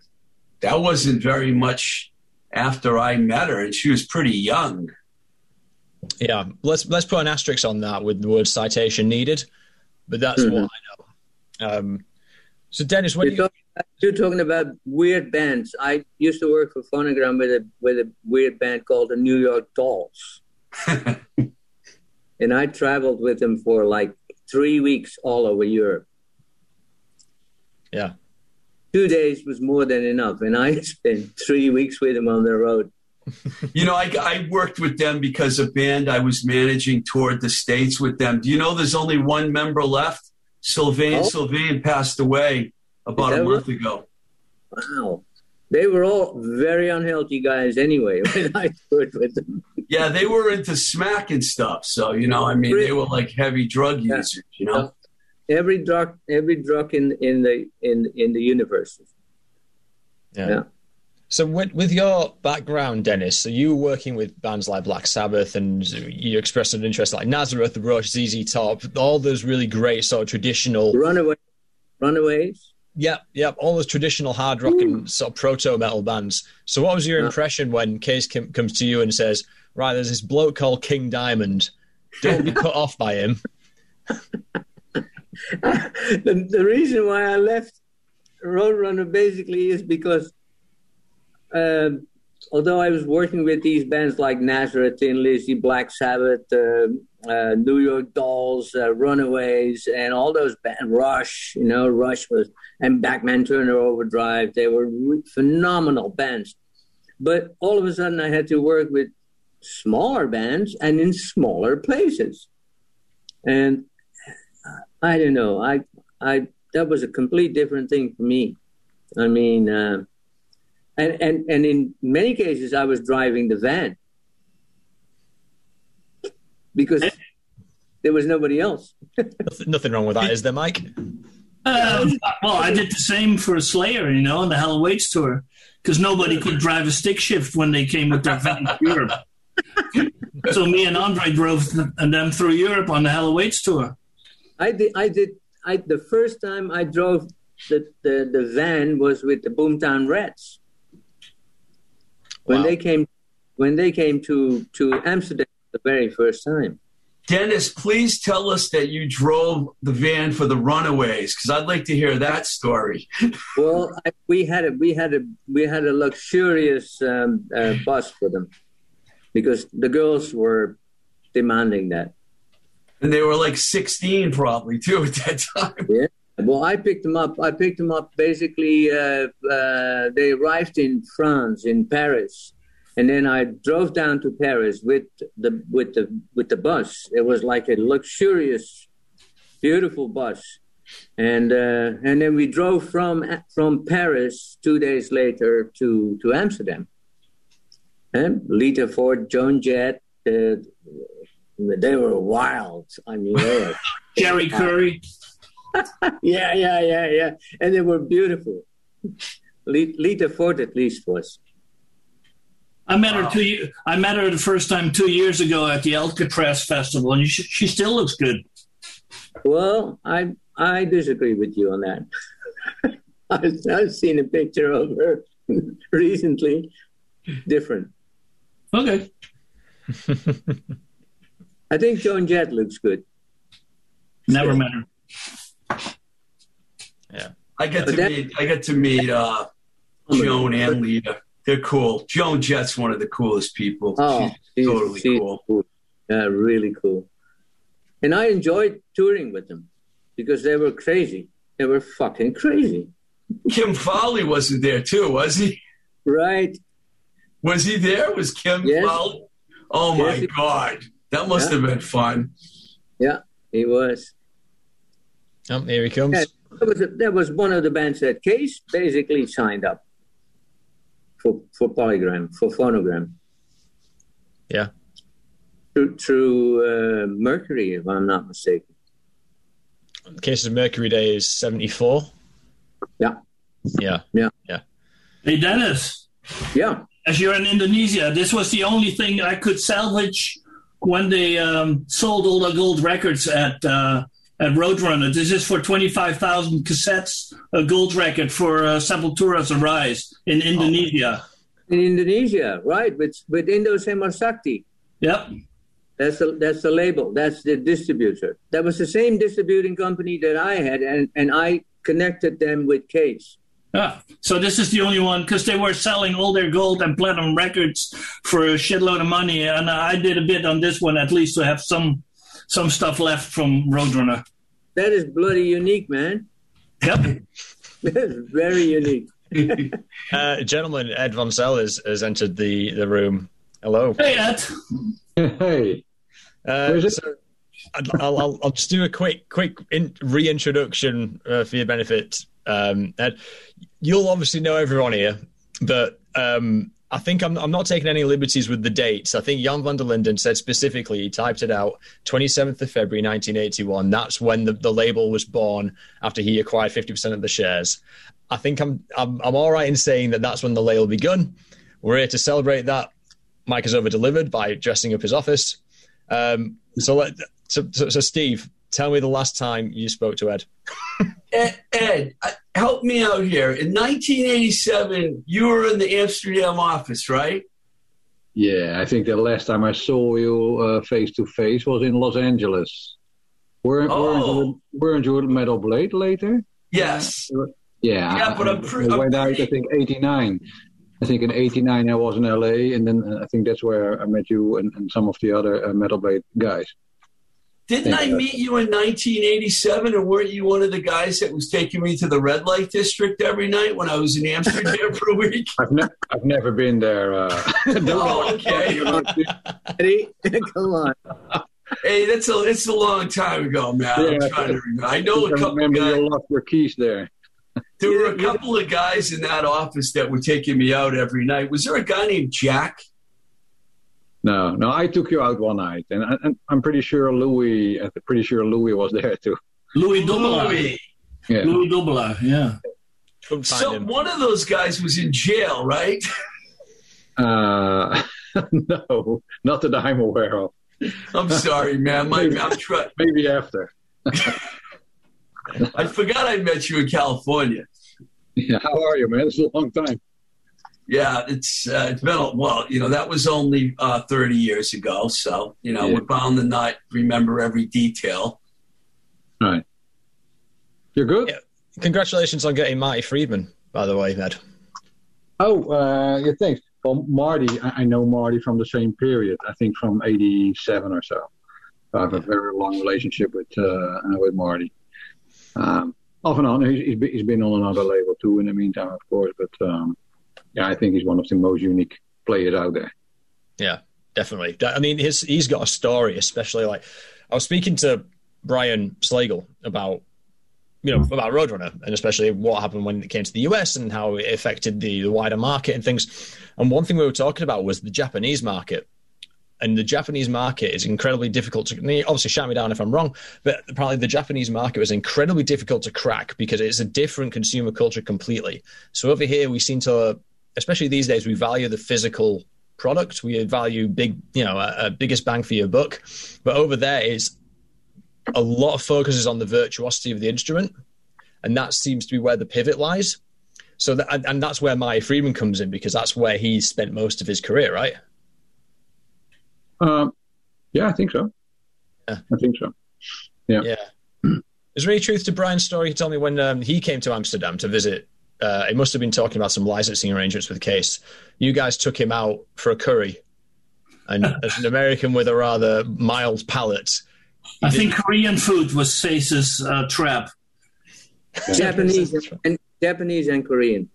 that wasn't very much after I met her, and she was pretty young. Yeah, let's let's put an asterisk on that with the word citation needed, but that's mm-hmm. what I know. Um, so, Dennis, when you're, you... you're talking about weird bands, I used to work for Phonogram with a with a weird band called the New York Dolls. [LAUGHS] and I traveled with them for like three weeks all over Europe. Yeah. Two days was more than enough, and I [LAUGHS] spent three weeks with them on the road. You know, I, I worked with them because a band I was managing toured the States with them. Do you know there's only one member left? Sylvain oh. Sylvain passed away about a month ago. Wow. They were all very unhealthy guys anyway [LAUGHS] when I toured with them. Yeah, they were into smack and stuff. So, you know, I mean, they were like heavy drug users, you know? Every drug, every drug in, in the, in, in the universe. yeah. yeah. So with, with your background, Dennis, so you were working with bands like Black Sabbath, and you expressed an interest like Nazareth, The Rush, ZZ Top, all those really great sort of traditional Runaway, Runaways. Yep, yep, all those traditional hard rock and sort of proto metal bands. So, what was your impression when Cees comes to you and says, "Right, there's this bloke called King Diamond. Don't be cut [LAUGHS] off by him." [LAUGHS] the, the reason why I left Roadrunner basically is because um, although I was working with these bands like Nazareth, Thin Lizzy, Black Sabbath, uh, uh, New York Dolls, uh, Runaways, and all those bands, Rush, you know, Rush was, and Bachman Turner Overdrive, they were re- phenomenal bands. But all of a sudden, I had to work with smaller bands and in smaller places. And I don't know, I, I, that was a complete different thing for me. I mean, uh, and, and, and in many cases, I was driving the van because there was nobody else. Nothing wrong with that, is there, Mike? Uh, well, I did the same for Slayer, you know, on the Hell Awaits tour, because nobody could drive a stick shift when they came with their van to Europe. [LAUGHS] so me and Andre drove and them through Europe on the Hell Awaits tour. I did. I did. I the first time I drove the the, the van was with the Boomtown Rats when wow. they came when they came to to Amsterdam the very first time. Dennis, please tell us that you drove the van for the Runaways, because I'd like to hear that story. [LAUGHS] well, I, we had a we had a we had a luxurious um, uh, bus for them, because the girls were demanding that. And they were like sixteen, probably too at that time. Yeah. Well, I picked them up. I picked them up. Basically, uh, uh, they arrived in France, in Paris, and then I drove down to Paris with the with the with the bus. It was like a luxurious, beautiful bus, and uh, and then we drove from from Paris two days later to to Amsterdam. And Lita Ford, Joan Jett, uh, they were wild. I mean, [LAUGHS] Cherie Currie. Yeah, yeah, yeah, yeah, and they were beautiful. Lita Ford, at least, was. I met her two. I met her the first time two years ago at the Alcatraz Festival, and she, she still looks good. Well, I I disagree with you on that. [LAUGHS] I've, I've seen a picture of her [LAUGHS] recently. Different. Okay. [LAUGHS] I think Joan Jett looks good. Never met her. I get But to that- meet I get to meet uh, Joan and Lita. They're cool. Joan Jett's one of the coolest people. Oh, She's she's- totally she's cool. Yeah, really cool. And I enjoyed touring with them because they were crazy. They were fucking crazy. Kim Fowley wasn't there too, was he? Right? Was he there? Was Kim Yes. Fowley? Oh my Yes, he- God. That must Yeah. have been fun. Yeah, he was. Oh, here he comes. Yeah, that was that was one of the bands that Cees basically signed up for for Polygram for Phonogram Yeah. through, through uh, Mercury, if I'm not mistaken. The Case of Mercury Day is 74. Yeah, Yeah. Yeah. Yeah. Hey, Dennis. yeah. As you're in Indonesia, this was the only thing I could salvage when they um, sold all the gold records at uh, at Roadrunner. This is for twenty five thousand cassettes, a gold record for uh, Sepultura's Arise in Indonesia. In Indonesia, right? With with Indo Sakti. Yep. That's the that's the label. That's the distributor. That was the same distributing company that I had, and and I connected them with Cees. Yeah. So this is the only one because they were selling all their gold and platinum records for a shitload of money, and I did a bit on this one at least to have some some stuff left from Roadrunner. That is bloody unique, man. Yep. [LAUGHS] That is very unique. [LAUGHS] Uh, gentleman, Ed Von Zell has, has entered the, the room. Hello. hey Ed. Hey, Uh, Where is it? so I'll, I'll, I'll just do a quick quick in, reintroduction uh, for your benefit. Um, Ed, you'll obviously know everyone here, but um, I think I'm, I'm not taking any liberties with the dates. I think Jan van der Linden said specifically, he typed it out, 27th of February 1981. That's when the, the label was born after he acquired 50% of the shares. I think I'm, I'm I'm all right in saying that that's when the label begun. We're here to celebrate that. Mike has over delivered by dressing up his office. Um, so, let, so, so, so, Steve, tell me the last time you spoke to Ed. Ed, Ed, uh, help me out here. In 1987, you were in the Amsterdam office, right? yeah, I think the last time I saw you uh, face to face was in Los Angeles. Weren't, Oh. weren't, you, weren't you at Metal Blade later? Yes. Yeah, Yeah, but I'm pre- I I'm went out. I think '89. I think in '89 I was in LA, and then uh, I think that's where I met you and, and some of the other uh, Metal Blade guys. Didn't I Yeah. meet you in 1987, and weren't you one of the guys that was taking me to the red light district every night when I was in Amsterdam for a week? I've, ne- I've never been there. Uh, [LAUGHS] Oh, okay. Eddie, [LAUGHS] come on. Hey, that's a it's a long time ago, man. Yeah, I'm trying to remember. I know a couple remember guys. you lost your keys there. There were a [LAUGHS] couple of guys in that office that were taking me out every night. Was there a guy named Jack? No, no, I took you out one night, and, I, and I'm pretty sure Louis. I'm pretty sure Louis was there too. Louis Dubela. Louis. Yeah. Louis Dubela, yeah. So him. one of those guys was in jail, right? [LAUGHS] Uh, [LAUGHS] no, not that I'm aware of. I'm sorry, man. My, I'm try- Maybe after. [LAUGHS] I forgot I met you in California. Yeah, how are you, man? It's a long time. Yeah, it's uh, it's been a well, you know, that was only uh, 30 years ago. So you know, Yeah. we're bound to not remember every detail. All right. You're good? Yeah. Congratulations on getting Marty Friedman, by the way, Ed. Oh, uh, yeah, thanks. Well, Marty, I, I know Marty from the same period. I think from '87 or so. I have a very long relationship with uh, with Marty. Um, off and on, he's, he's he's been on another label too in the meantime, of course. But um, yeah, I think he's one of the most unique players out there. Yeah, definitely. I mean, his he's got a story, especially like I was speaking to Brian Slagle about you know about Roadrunner and especially what happened when it came to the US and how it affected the, the wider market and things. And one thing we were talking about was the Japanese market. And the Japanese market is incredibly difficult to obviously shout me down if I'm wrong, but apparently the Japanese market was incredibly difficult to crack because it's a different consumer culture completely. So over here we seem to especially these days we value the physical product. We value big, you know, a, a biggest bang for your buck. But over there is a lot of focus is on the virtuosity of the instrument, and that seems to be where the pivot lies. So, that, and, and that's where Marty Friedman comes in because that's where he spent most of his career, right? Um, yeah, I think so. Yeah. I think so. Yeah. Yeah. [CLEARS THROAT] Is there any truth to Brian's story? He told me when um, he came to Amsterdam to visit. Uh, he must have been talking about some licensing arrangements with Cees. You guys took him out for a curry, and [LAUGHS] as an American with a rather mild palate, I think Korean food was Cees's uh, trap. Japanese and Japanese and Korean.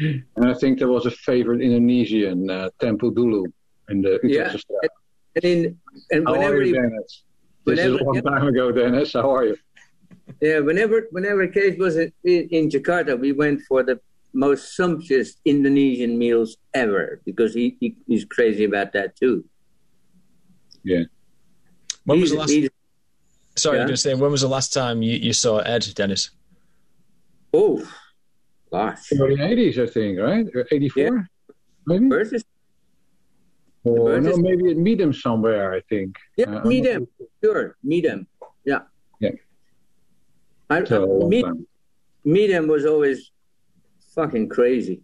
And I think there was a favorite Indonesian, uh, Tempo Dulu, in the Yeah. Utrechtse And in and How are whenever you, he, Dennis? This is a whenever- long time ago, Dennis. How are you? Yeah, whenever whenever Cees was in, in Jakarta, we went for the most sumptuous Indonesian meals ever because he, he he's crazy about that too. Yeah. when was the last? he's- Sorry, Yeah. I'm going to say, when was the last time you, you saw Ed, Dennis? oh, gosh, Early 80s, I think, right? 84? Yeah. Maybe? Burgess, Or no, maybe at MIDEM somewhere, I think. yeah, Uh, I'm MIDEM, sure, meet him, yeah, Yeah. I, So, a I, long meet, time. meet was always fucking crazy.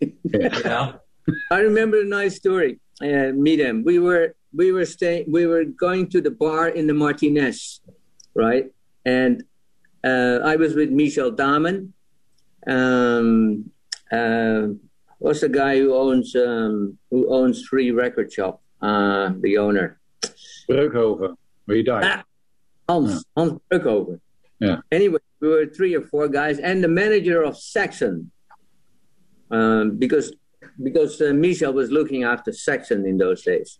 Yeah. [LAUGHS] I remember a nice story. Uh, MIDEM. We were we were staying. We were going to the bar in the Martinez, right? And uh, I was with Michel Damen. Um, uh, what's the guy who owns um, who owns Free Record Shop? Uh, the owner, Breukhoven, where he died. Ah. Hans Hans Breukhoven. Yeah. Anyway, we were three or four guys, and the manager of Saxon, um, because because uh, Michel was looking after Saxon in those days.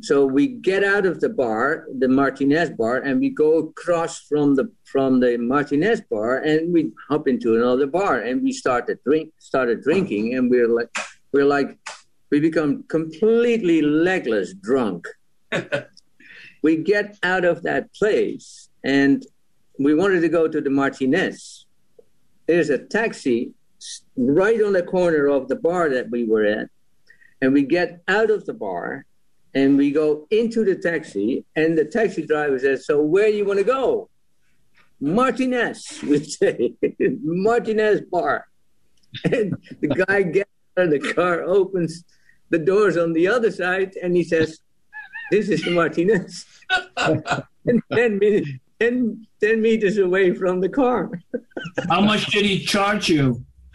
So we get out of the bar, the Martinez bar, and we go across from the from the Martinez bar, and we hop into another bar, and we started drink started drinking, and we're like we're like we become completely legless drunk. [LAUGHS] we get out of that place, and we wanted to go to the Martinez. There's a taxi right on the corner of the bar that we were at, and we get out of the bar and we go into the taxi, and the taxi driver says, "So where do you want to go?" Martinez, [LAUGHS] we say, Martinez bar. And the guy gets out of the car, opens the doors on the other side, and he says, "This is the Martinez." [LAUGHS] and 10 minutes, 10, 10 meters away from the car. [LAUGHS] How much did he charge you? [LAUGHS]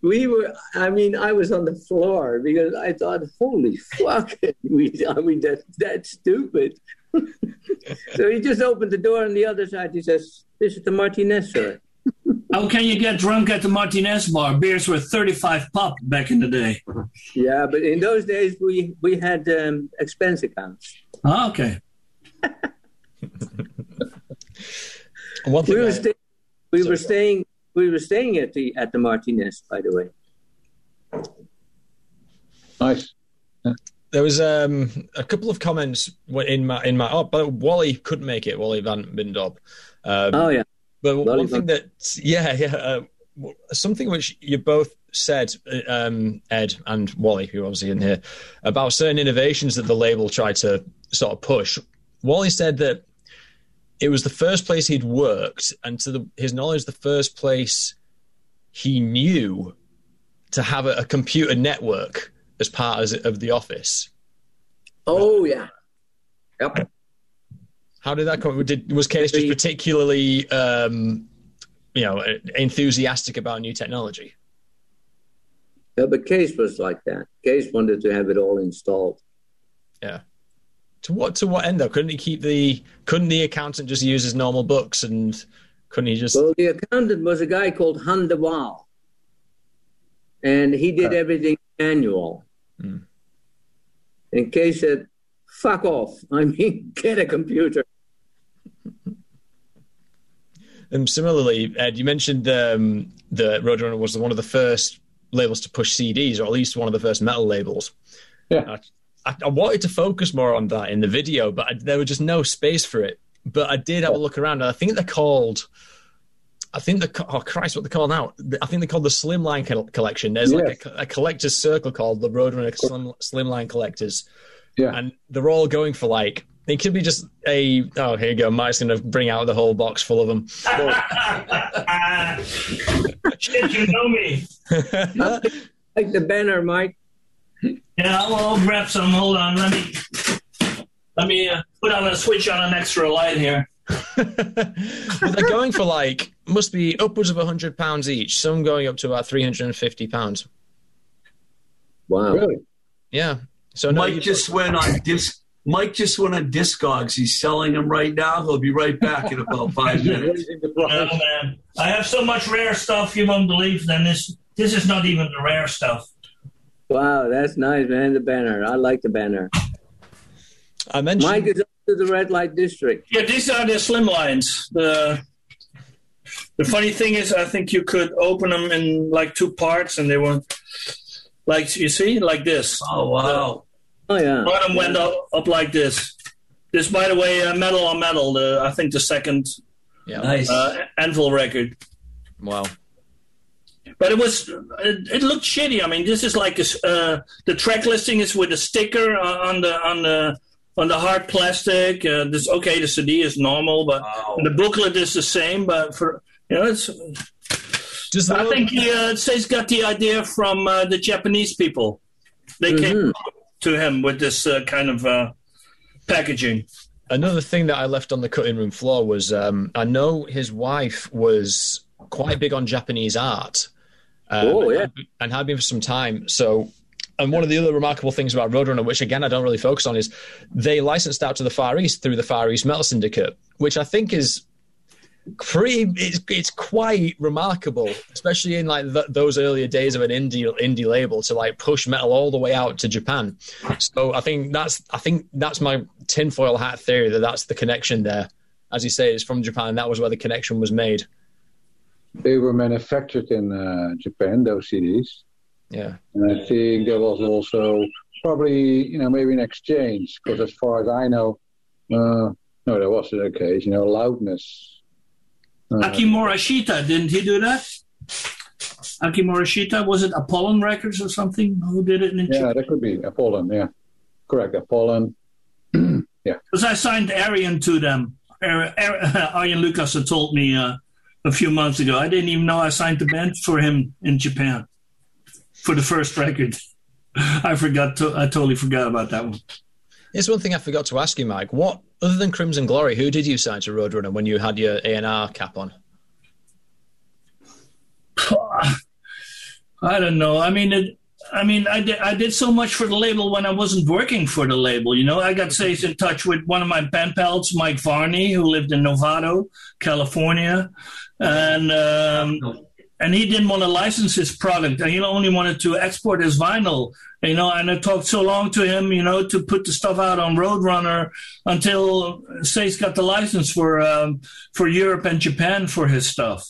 We were i mean i was on the floor because i thought holy fuck [LAUGHS] we i mean that that's stupid so he just opened the door on the other side he says this is the martinez sir How can you get drunk at the Martinez bar? Beers were 35 pop back in the day. yeah but in those days we we had um, expense accounts Ah, okay. [LAUGHS] One thing we were, I- sta- we Sorry, were staying we were staying at the at the martinez by the way Nice. There was um, a couple of comments in my in my oh, but Wally couldn't make it. Wally Van Bindop. Um, oh yeah but Wally one thing Van- that yeah yeah uh, something which you both said uh, um, Ed and Wally who obviously in here about certain innovations that the label tried to sort of push. Wally said that it was the first place he'd worked, and to the, his knowledge, the first place he knew to have a, a computer network as part as, of the office. oh yeah yep How did that come? Did, was Cees just particularly, um, you know, enthusiastic about new technology? yeah, but Cees was like that Cees wanted to have it all installed Yeah. To what to what end though? Couldn't he keep the? Couldn't the accountant just use his normal books and couldn't he just? Well, the accountant was a guy called Han de Waal. And he did everything manual. Hmm. And Kay said, fuck off. [LAUGHS] I mean, get a computer. And similarly, Ed, you mentioned um, that Roadrunner was one of the first labels to push CDs, or at least one of the first metal labels. Yeah. I, I wanted to focus more on that in the video, but I, there was just no space for it. But I did have a look around, and I think they're called. I think the oh Christ, what they call now? I think they called the Slimline co- Collection. There's like a, a, collector's circle called the Roadrunner Slim, Slimline Collectors, Yeah. and they're all going for like it could be just a oh here you go, Mike's going to bring out the whole box full of them. [LAUGHS] Shit, you know me. [LAUGHS] Like the banner, Mike. Yeah, I'll, I'll grab some. Hold on. Let me let me uh, put on a switch on an extra light here. [LAUGHS] but they're going for like must be upwards of hundred pounds each. Some going up to about three hundred and fifty pounds. Wow. Really? Yeah. So no, Mike you- just went on disc. Mike just went on Discogs. He's selling them right now. He'll be right back in about five [LAUGHS] minutes. Oh man, I have so much rare stuff you won't believe. Then this this is not even the rare stuff. Wow, that's nice, man. The banner. I like the banner. I mentioned Mike is up to the red light district. Yeah, these are the slim lines. The the funny thing is, I think you could open them in like two parts, and they were like you see, like this. Oh wow! Oh yeah. Bottom went up, up like this. This, by the way, uh, metal on metal. The I think the second yeah. Nice. uh, Anvil record. Wow. But it was it, it looked shitty. I mean, this is like a uh, the track listing is with a sticker on on the on the on the hard plastic. Uh, this okay, the CD is normal, but Wow. the booklet is the same. But for you know, it's the I think he uh, says got the idea from uh, the Japanese people. They came to him with this uh, kind of uh, packaging. Another thing that I left on the cutting room floor was um, I know his wife was quite big on Japanese art. Um, Oh, yeah. and, and had been for some time. So, and one of the other remarkable things about Roadrunner, which again I don't really focus on, is they licensed out to the Far East through the Far East Metal Syndicate, which I think is pretty. It's, it's quite remarkable, especially in like th- those earlier days of an indie indie label to like push metal all the way out to Japan. So I think that's I think that's my tinfoil hat theory that that's the connection there. As you say, it's from Japan. That was where the connection was made. They were manufactured in uh, Japan, those CDs. Yeah. And I think there was also probably, you know, maybe an exchange. Because as far as I know, uh, no, there was a case, you know, loudness. Uh, Aki Morishita, didn't he do that? Aki Morishita, was it Apollon Records or something? Who did it in yeah, that could be Apollon, yeah. Correct, Apollon. [CLEARS THROAT] Yeah. Because I signed Ayreon to them. Ar- Ar- [LAUGHS] Arjen Lucas had told me uh, a few months ago. I didn't even know I signed the band for him in Japan for the first record. [LAUGHS] I forgot. To, I totally forgot about that one. Here's one thing I forgot to ask you, Mike. What other than Crimson Glory, who did you sign to Roadrunner when you had your A and R cap on? [SIGHS] I don't know. I mean, it, I mean, I did, I did so much for the label when I wasn't working for the label. You know, I got stays in touch with one of my pen pals, Mike Varney, who lived in Novato, California, and um, and he didn't want to license his product. He only wanted to export his vinyl. You know, and I talked so long to him, you know, to put the stuff out on Roadrunner until Stace got the license for um, for Europe and Japan for his stuff.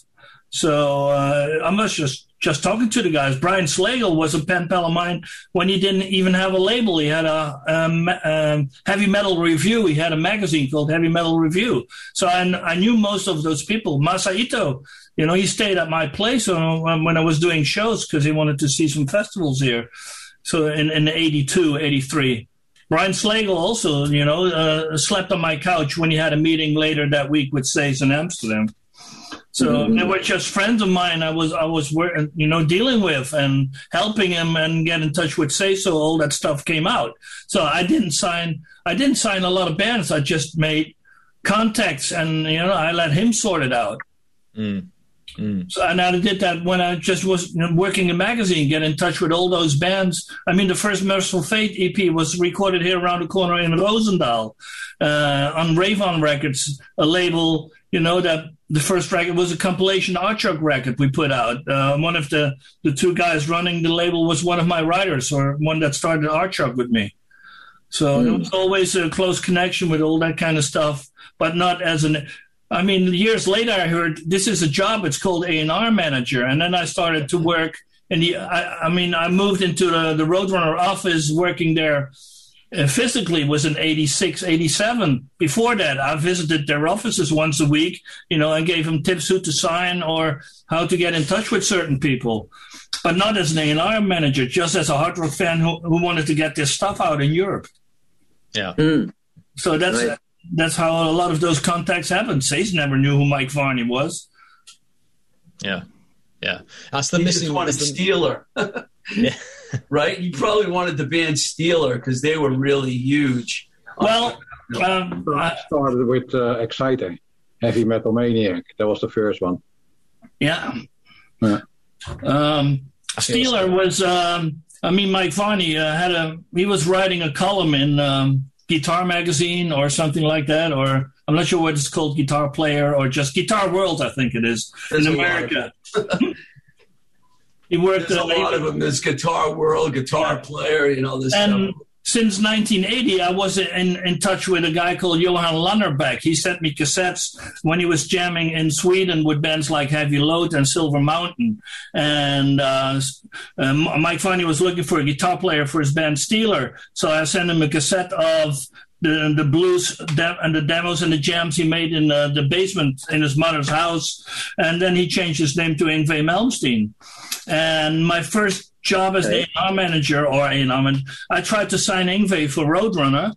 So uh, I must just just talking to the guys. Brian Slagle was a pen pal of mine when he didn't even have a label. He had a um, um, heavy metal review. He had a magazine called Heavy Metal Review. So I, I knew most of those people. Masa Ito, you know, he stayed at my place when when I was doing shows because he wanted to see some festivals here. So in, in 82, 83. Brian Slagle also, you know, uh, slept on my couch when he had a meeting later that week with Cees in Amsterdam. So they were just friends of mine. I was I was you know dealing with and helping him and get in touch with Say So. All that stuff came out. So I didn't sign I didn't sign a lot of bands. I just made contacts and you know I let him sort it out. Mm. Mm. So, and I did that when I just was you know, working in magazine, get in touch with all those bands. I mean, the first Mercyful Fate EP was recorded here around the corner in Roosendaal uh, on Rave-On Records, a label, you know, that the first record was a compilation Aardschok record we put out. Uh, one of the, the two guys running the label was one of my writers or one that started Aardschok with me. So mm. there was always a close connection with all that kind of stuff, but not as an I mean, years later, I heard this is a job. It's called A and R manager, and then I started to work. And I, I mean, I moved into the, the Roadrunner office, working there physically was in 86, 87. Before that, I visited their offices once a week, you know, and gave them tips who to sign or how to get in touch with certain people. But not as an A&R manager, just as a hard rock fan who, who wanted to get this stuff out in Europe. Yeah. Mm. So that's Right. that's how a lot of those contacts happened. Cees never knew who Mike Varney was. Yeah. Yeah. That's the He missing just wanted that's the- Steeler, [LAUGHS] [LAUGHS] Yeah. Right? You probably wanted the band Steeler because they were really huge. Well, um, I- started with uh, Exciter, Heavy Metal Maniac. That was the first one. yeah. Yeah. Um, Steeler was, um, I mean, Mike Varney uh, had a, he was writing a column in um, Guitar Magazine or something like that, or I'm not sure what it's called, Guitar Player or just Guitar World, I think it is, There's in a lot of America. [LAUGHS] he worked There's a uh, lot of them. There's Guitar World, Guitar Yeah. Player, you know, this And stuff. since 1980, I was in, in touch with a guy called Johan Lannerbäck. He sent me cassettes when he was jamming in Sweden with bands like Heavy Load and Silver Mountain. And uh, um, Mike Varney was looking for a guitar player for his band Steeler. So I sent him a cassette of the, the blues dem- and the demos and the jams he made in uh, the basement in his mother's house. And then he changed his name to Yngwie Malmsteen. And my first job as Okay. A&R manager or A&R man, I tried to sign Yngwie for Roadrunner,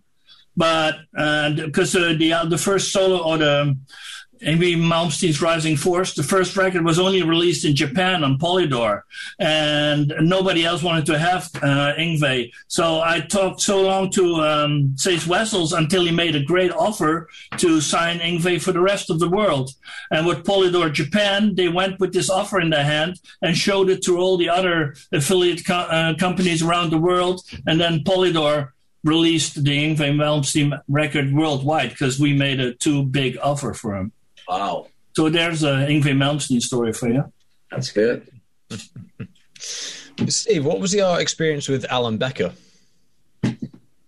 but because uh, the uh, the first solo or the Yngwie Malmsteen's Rising Force, the first record was only released in Japan on Polydor, and nobody else wanted to have uh, Yngwie. So I talked so long to um, Wessels until he made a great offer to sign Yngwie for the rest of the world. And with Polydor Japan, they went with this offer in their hand and showed it to all the other affiliate co- uh, companies around the world. And then Polydor released the Yngwie Malmsteen record worldwide because we made a too big offer for him. Wow. So there's a Yngwie Malmsteen story for you. That's good. [LAUGHS] Steve, what was your experience with Alan Becker?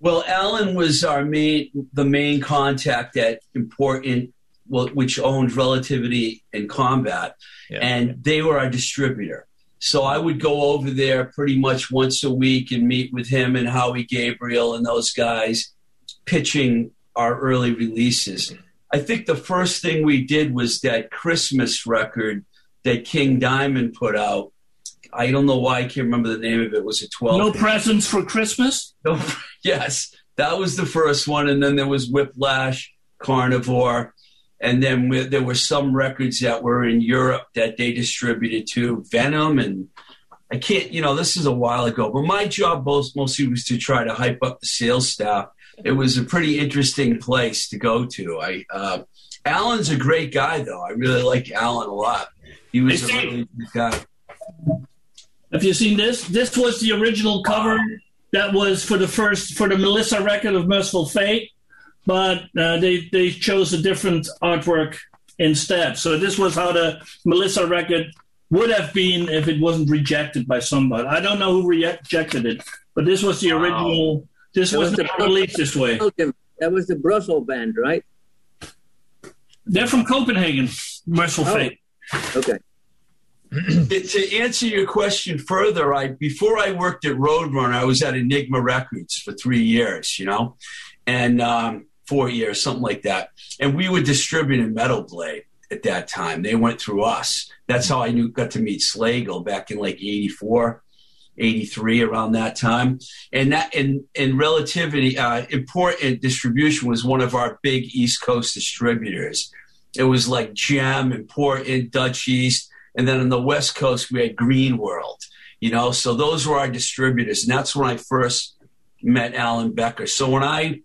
Well, Alan was our main, the main contact at important, well, which owned Relativity and Combat, Yeah. and they were our distributor. So I would go over there pretty much once a week and meet with him and Howie Gabriel and those guys, pitching our early releases. I think the first thing we did was that Christmas record that King Diamond put out. I don't know why I can't remember the name of it. Was it twelve? No presents for Christmas? No, [LAUGHS] yes, that was the first one, and then there was Whiplash, Carnivore, and then we, there were some records that were in Europe that they distributed to Venom, and I can't, you know, this is a while ago, but my job most, mostly was to try to hype up the sales staff. It was a pretty interesting place to go to. I, uh, Alan's a great guy, though. I really like Alan a lot. He was a Hey, really good guy. Have you seen this? This was the original cover that was for the first for the Melissa record of Mercyful Fate, but uh, they they chose a different artwork instead. So this was how the Melissa record would have been if it wasn't rejected by somebody. I don't know who rejected it, but this was the Wow. original. This That was was the- not released this way. Belgium. That was the Brussels band, right? They're from Copenhagen. Mercyful Oh. Fate. Okay. to answer your question further, I before I worked at Roadrunner, I was at Enigma Records for three years, you know, and um, four years, something like that. And we were distributing Metal Blade at that time. They went through us. That's how I knew got to meet Slagle back in like 84, 83, around that time. And that in in relativity, uh, important distribution was one of our big East Coast distributors. It was like Gem, Important, Dutch East. And then on the West Coast, we had Green World, you know, so those were our distributors. And that's when I first met Alan Becker. So when I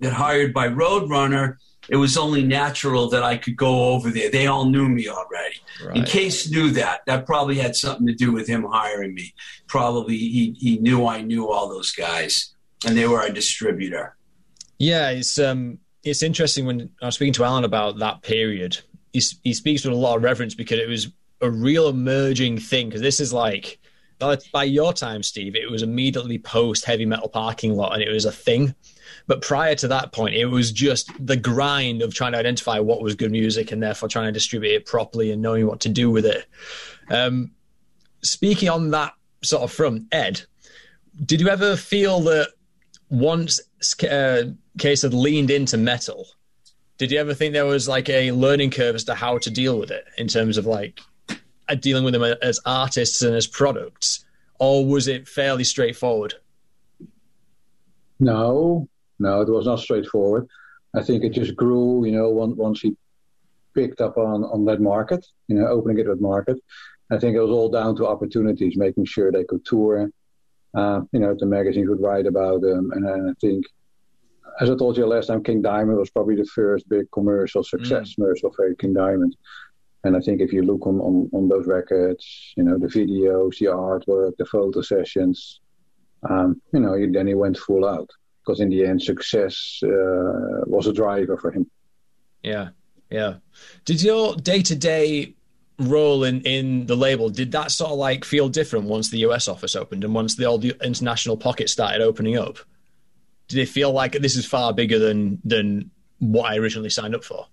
got hired by Roadrunner, it was only natural that I could go over there. They all knew me already. Right. And Cees knew that. That probably had something to do with him hiring me. Probably he, he knew I knew all those guys, and they were our distributor. Yeah, it's um, it's interesting when I was speaking to Alan about that period. He, he speaks with a lot of reverence because it was a real emerging thing. Because this is like by by your time, Steve, it was immediately post heavy metal parking lot, and it was a thing. But prior to that point, it was just the grind of trying to identify what was good music and therefore trying to distribute it properly and knowing what to do with it. Um, speaking on that sort of front, Ed, did you ever feel that once uh, Cees had leaned into metal, did you ever think there was like a learning curve as to how to deal with it in terms of like uh, dealing with them as artists and as products, or was it fairly straightforward? No, no, it was not straightforward. I think it just grew, you know, once he picked up on, on that market, you know, opening it with market. I think it was all down to opportunities, making sure they could tour. Uh, you know, the magazines would write about them. And, and I think, as I told you last time, King Diamond was probably the first big commercial success, mm. commercial for King Diamond. And I think if you look on, on, on those records, you know, the videos, the artwork, the photo sessions, um, you know, then he went full out because in the end, success uh, was a driver for him. Yeah, yeah. Did your day to day role in, in the label did that sort of like feel different once the US office opened and once the all the international pockets started opening up? Did it feel like this is far bigger than than what I originally signed up for?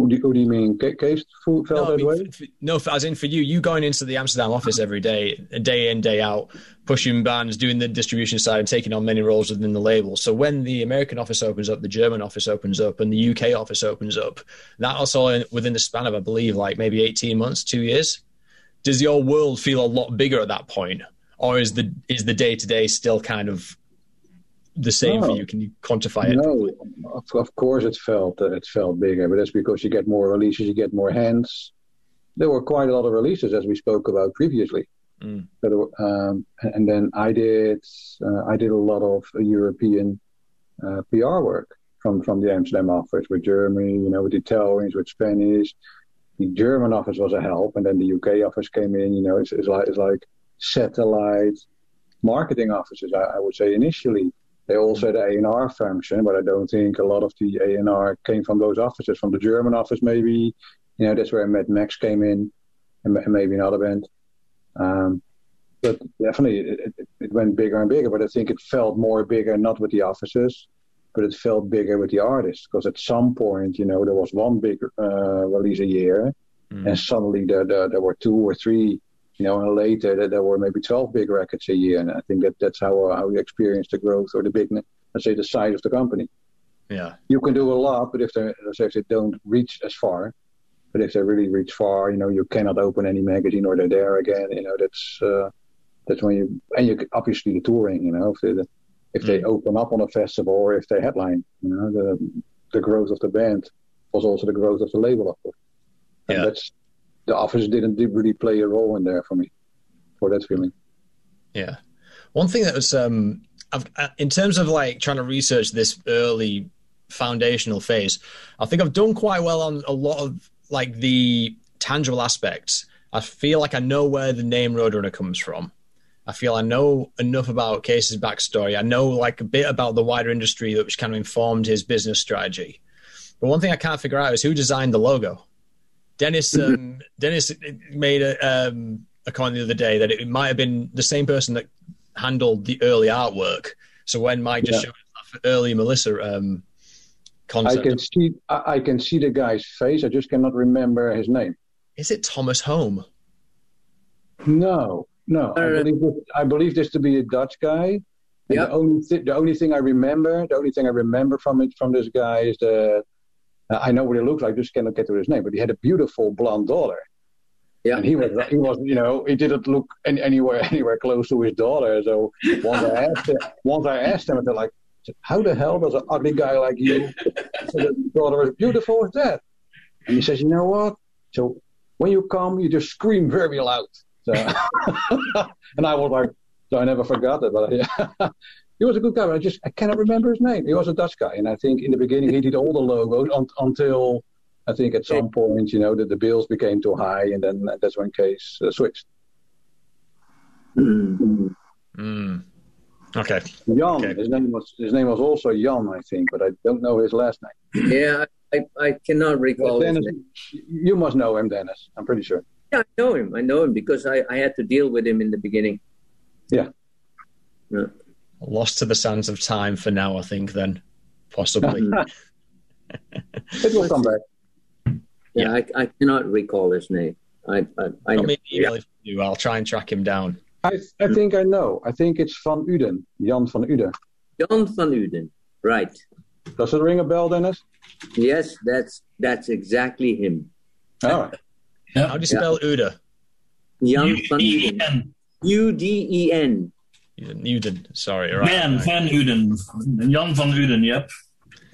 What do, you, what do you mean? Cees felt no, that way? no, as in for you, you going into the Amsterdam office every day, day in, day out, pushing bands, doing the distribution side, and taking on many roles within the label. So when the American office opens up, the German office opens up, and the UK office opens up, that also within the span of, I believe, like maybe 18 months, two years. Does your world feel a lot bigger at that point? Or is the is the day to day still kind of the same no. for you? Can you quantify it? No, of, of course it felt uh, it felt bigger, but that's because you get more releases, you get more hands. There were quite a lot of releases, as we spoke about previously. Mm. um, and then I did uh, I did a lot of European uh, PR work from from the Amsterdam office with Germany, you know, with Italians, with Spanish. The German office was a help, and then the UK office came in. You know, it's, it's like it's like satellite marketing offices. I, I would say initially they also had an A&R function, but I don't think a lot of the A&R came from those offices. From the German office, maybe, you know, that's where Mad Max came in, and, maybe another band. Um, but definitely, it, it, it, went bigger and bigger. But I think it felt more bigger, not with the offices, but it felt bigger with the artists. Because at some point, you know, there was one big uh, release a year, mm. and suddenly there, there, there were two or three you know, and later there were maybe 12 big records a year. And I think that that's how, how we experienced the growth or the big, let's say, the size of the company. Yeah. You can do a lot, but if they, if they don't reach as far, but if they really reach far, you know, you cannot open any magazine or they're there again. You know, that's, uh, that's when you, and you obviously the touring, you know, if they, if they mm. open up on a festival or if they headline, you know, the, the growth of the band was also the growth of the label, of course. And yeah. that's, the office didn't really play a role in there for me for that feeling. Yeah, one thing that was um, I've, uh, in terms of like trying to research this early foundational phase, I think I've done quite well on a lot of like the tangible aspects. I feel like I know where the name Roadrunner comes from. I feel I know enough about Cees's backstory. I know like a bit about the wider industry that which kind of informed his business strategy. But one thing I can't figure out is who designed the logo. Dennis um, Dennis made a, um, a comment the other day that it might have been the same person that handled the early artwork. So when Mike just yeah. showed early Melissa um, concept, I can see I, I can see the guy's face. I just cannot remember his name. Is it Thomas Home? No, no. I believe, this, I believe this to be a Dutch guy. Yep. The only th- the only thing I remember, the only thing I remember from it from this guy is that uh, I know what he looks like, just cannot get to his name. But he had a beautiful blonde daughter. Yeah, and he was he was you know he didn't look any, anywhere [LAUGHS] anywhere close to his daughter. So once I asked him, once I asked him, they're like, "How the hell does an ugly guy like you, the daughter as beautiful as that?" And he says, "You know what? So when you come, you just scream very loud." So, [LAUGHS] and I was like, so I never forgot it. But yeah, [LAUGHS] he was a good guy, but I just I cannot remember his name. He was a Dutch guy, and I think in the beginning he did all the logos un- until I think at some point you know that the bills became too high, and then that's when Cees uh, switched. Mm. Mm. Okay. Jan. Okay. His name was his name was also Jan, I think, but I don't know his last name. Yeah, I, I cannot recall. Dennis, you must know him, Dennis. I'm pretty sure. Yeah, I know him. I know him because I, I had to deal with him in the beginning. Yeah. Yeah. Lost to the sands of time for now, I think. Then possibly. It will come back. Yeah, I, I cannot recall his name. I, I, I Drop know. me an if you do. I'll try and track him down. I, I think I know. I think it's Van Uden, Jan van Uden. Jan van Uden. Right. Does it ring a bell, Dennis? Yes, that's that's exactly him. Oh. All right. How do you spell Uda? Jan van Uden. U-D-E-N. U D E N. Uden. Sorry. All right. Van, right. Van Uden. Jan van Uden, yep.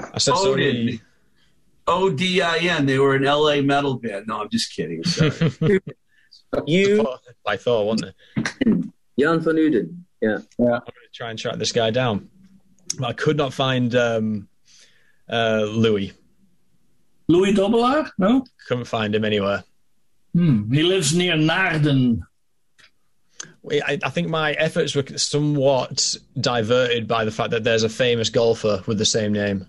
I said so Odin. O D I N. They were an L.A. metal band. No, I'm just kidding. Sorry. [LAUGHS] I thought, wasn't it? Jan van Uden. Yeah. yeah. I'm going to try and track this guy down. But I could not find um, uh, Louis. Louis Dobbelaar? No? Couldn't find him anywhere. Hmm. He lives near Naarden. I, I think my efforts were somewhat diverted by the fact that there's a famous golfer with the same name.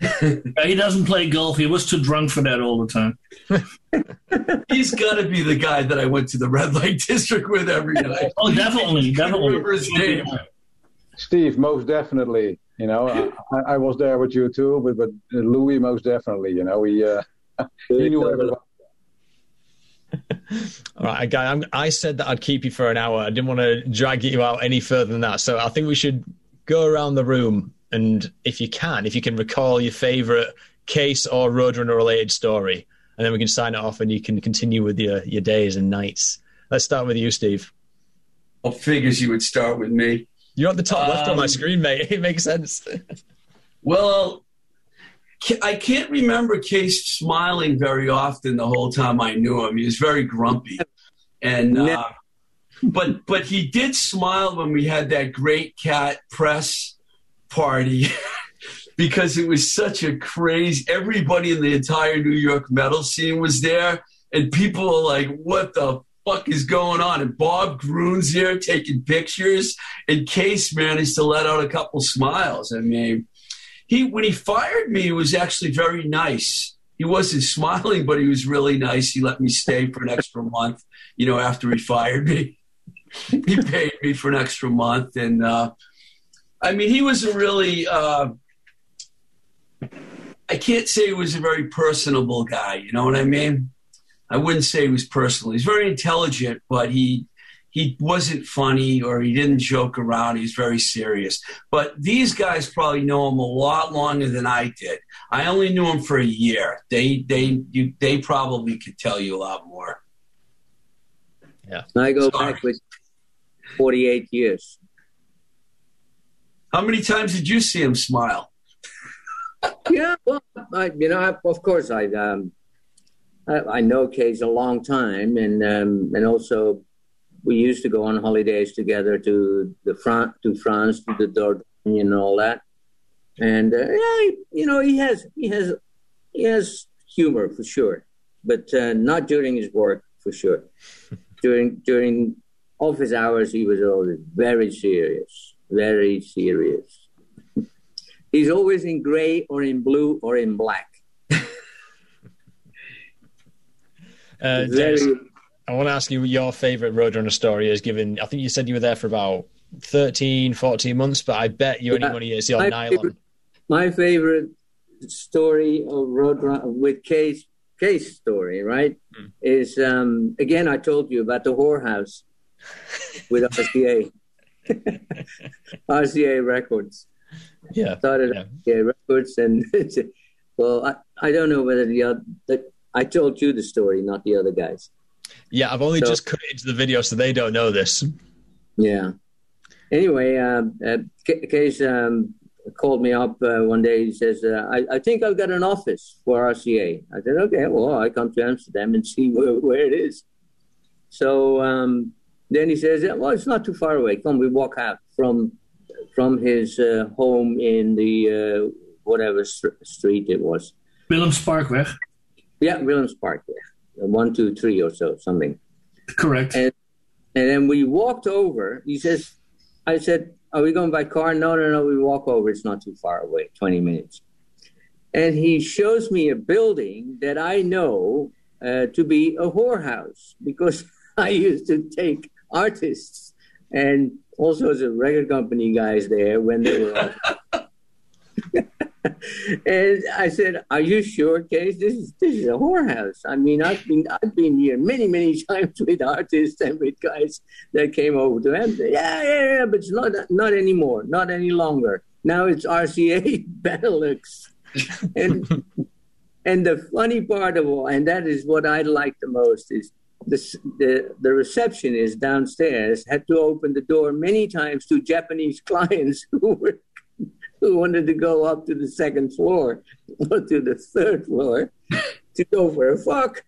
[LAUGHS] He doesn't play golf. He was too drunk for that all the time. [LAUGHS] He's got to be the guy that I went to the red light district with every night. [LAUGHS] Oh, definitely, definitely. remember his name. Steve, most definitely. You know, I, I was there with you too, but, but Louis, most definitely. You know, he, uh, he knew everybody. [LAUGHS] All right, guy. I'm, I said that I'd keep you for an hour. I didn't want to drag you out any further than that. So I think we should go around the room and, if you can, if you can recall your favorite Cees or Roadrunner related story, and then we can sign it off and you can continue with your, your days and nights. Let's start with you, Steve. Well, figures you would start with me. You're at the top left on my Um, screen, mate. [LAUGHS] It makes sense. Well, I can't remember Cees smiling very often the whole time I knew him. He was very grumpy, and uh, but but he did smile when we had that Great Kat press party [LAUGHS] because it was such a crazy. Everybody in the entire New York metal scene was there, and people were like, "What the." Fuck is going on? And Bob Gruen's here taking pictures, and Cees managed to let out a couple smiles. I mean, he when he fired me, it was actually very nice. He wasn't [LAUGHS] smiling, but he was really nice. He let me stay for an extra month. You know, after he fired me, [LAUGHS] he paid me for an extra month, and uh, I mean, he was a really. Uh, I can't say he was a very personable guy. You know what I mean? I wouldn't say he was personal. He's very intelligent, but he he wasn't funny or he didn't joke around. He's very serious. But these guys probably know him a lot longer than I did. I only knew him for a year. They they you, they probably could tell you a lot more. Yeah, I go Sorry. back with 48 years. How many times did you see him smile? [LAUGHS] Yeah, well, I, you know, I, of course, I, um, I I know Cees a long time, and um, and also we used to go on holidays together to the France, to France, to the Dordogne, and all that. And uh, yeah, he- you know, he has he has he has humor for sure, but uh, not during his work for sure. [LAUGHS] during during office hours, he was always very serious, very serious. He's always in gray or in blue or in black. [LAUGHS] Uh, Very, I want to ask you what your favorite Roadrunner story is, given I think you said you were there for about 13, 14 months, but I bet you only Yeah. to see on My nylon. favorite- my favorite story of Roadrunner with Cees Cees story right Hmm. is um again i told you about the whorehouse with [LAUGHS] rca [LAUGHS] rca records Yeah. started Yeah. rca records and [LAUGHS] well I, I don't know whether the other the, i told you the story not the other guys Yeah, I've only So- just cut into the video, so they don't know this. Yeah. Anyway, um, uh, Cees um, called me up uh, one day. He says, uh, I, I think I've got an office for RCA. I said, okay, well, I come to Amsterdam and see where, where it is. So um, then he says, well, it's not too far away. Come, we walk out from from his uh, home in the uh, whatever str- street it was. Willemsparkweg. Yeah, Williams Park. One, two, three or so, something. Correct. And and then we walked over. He says, I said, Are we going by car? No, no, no. We walk over. It's not too far away, 20 minutes. And he shows me a building that I know uh, to be a whorehouse because [LAUGHS] I used to take artists and all sorts of record company guys there when they were. [LAUGHS] [LAUGHS] and I said, "Are you sure, Cees? This is this is a whorehouse. I mean, I've been I've been here many many [LAUGHS] times with artists and with guys that came over to them. Yeah, yeah, yeah, but it's not not anymore, not any longer. Now it's RCA [LAUGHS] Benelux, and and the funny part of all, and that is what I like the most is." The, the, the receptionist downstairs had to open the door many times to Japanese clients who were who wanted to go up to the second floor [LAUGHS] or to the third floor to go for a fuck.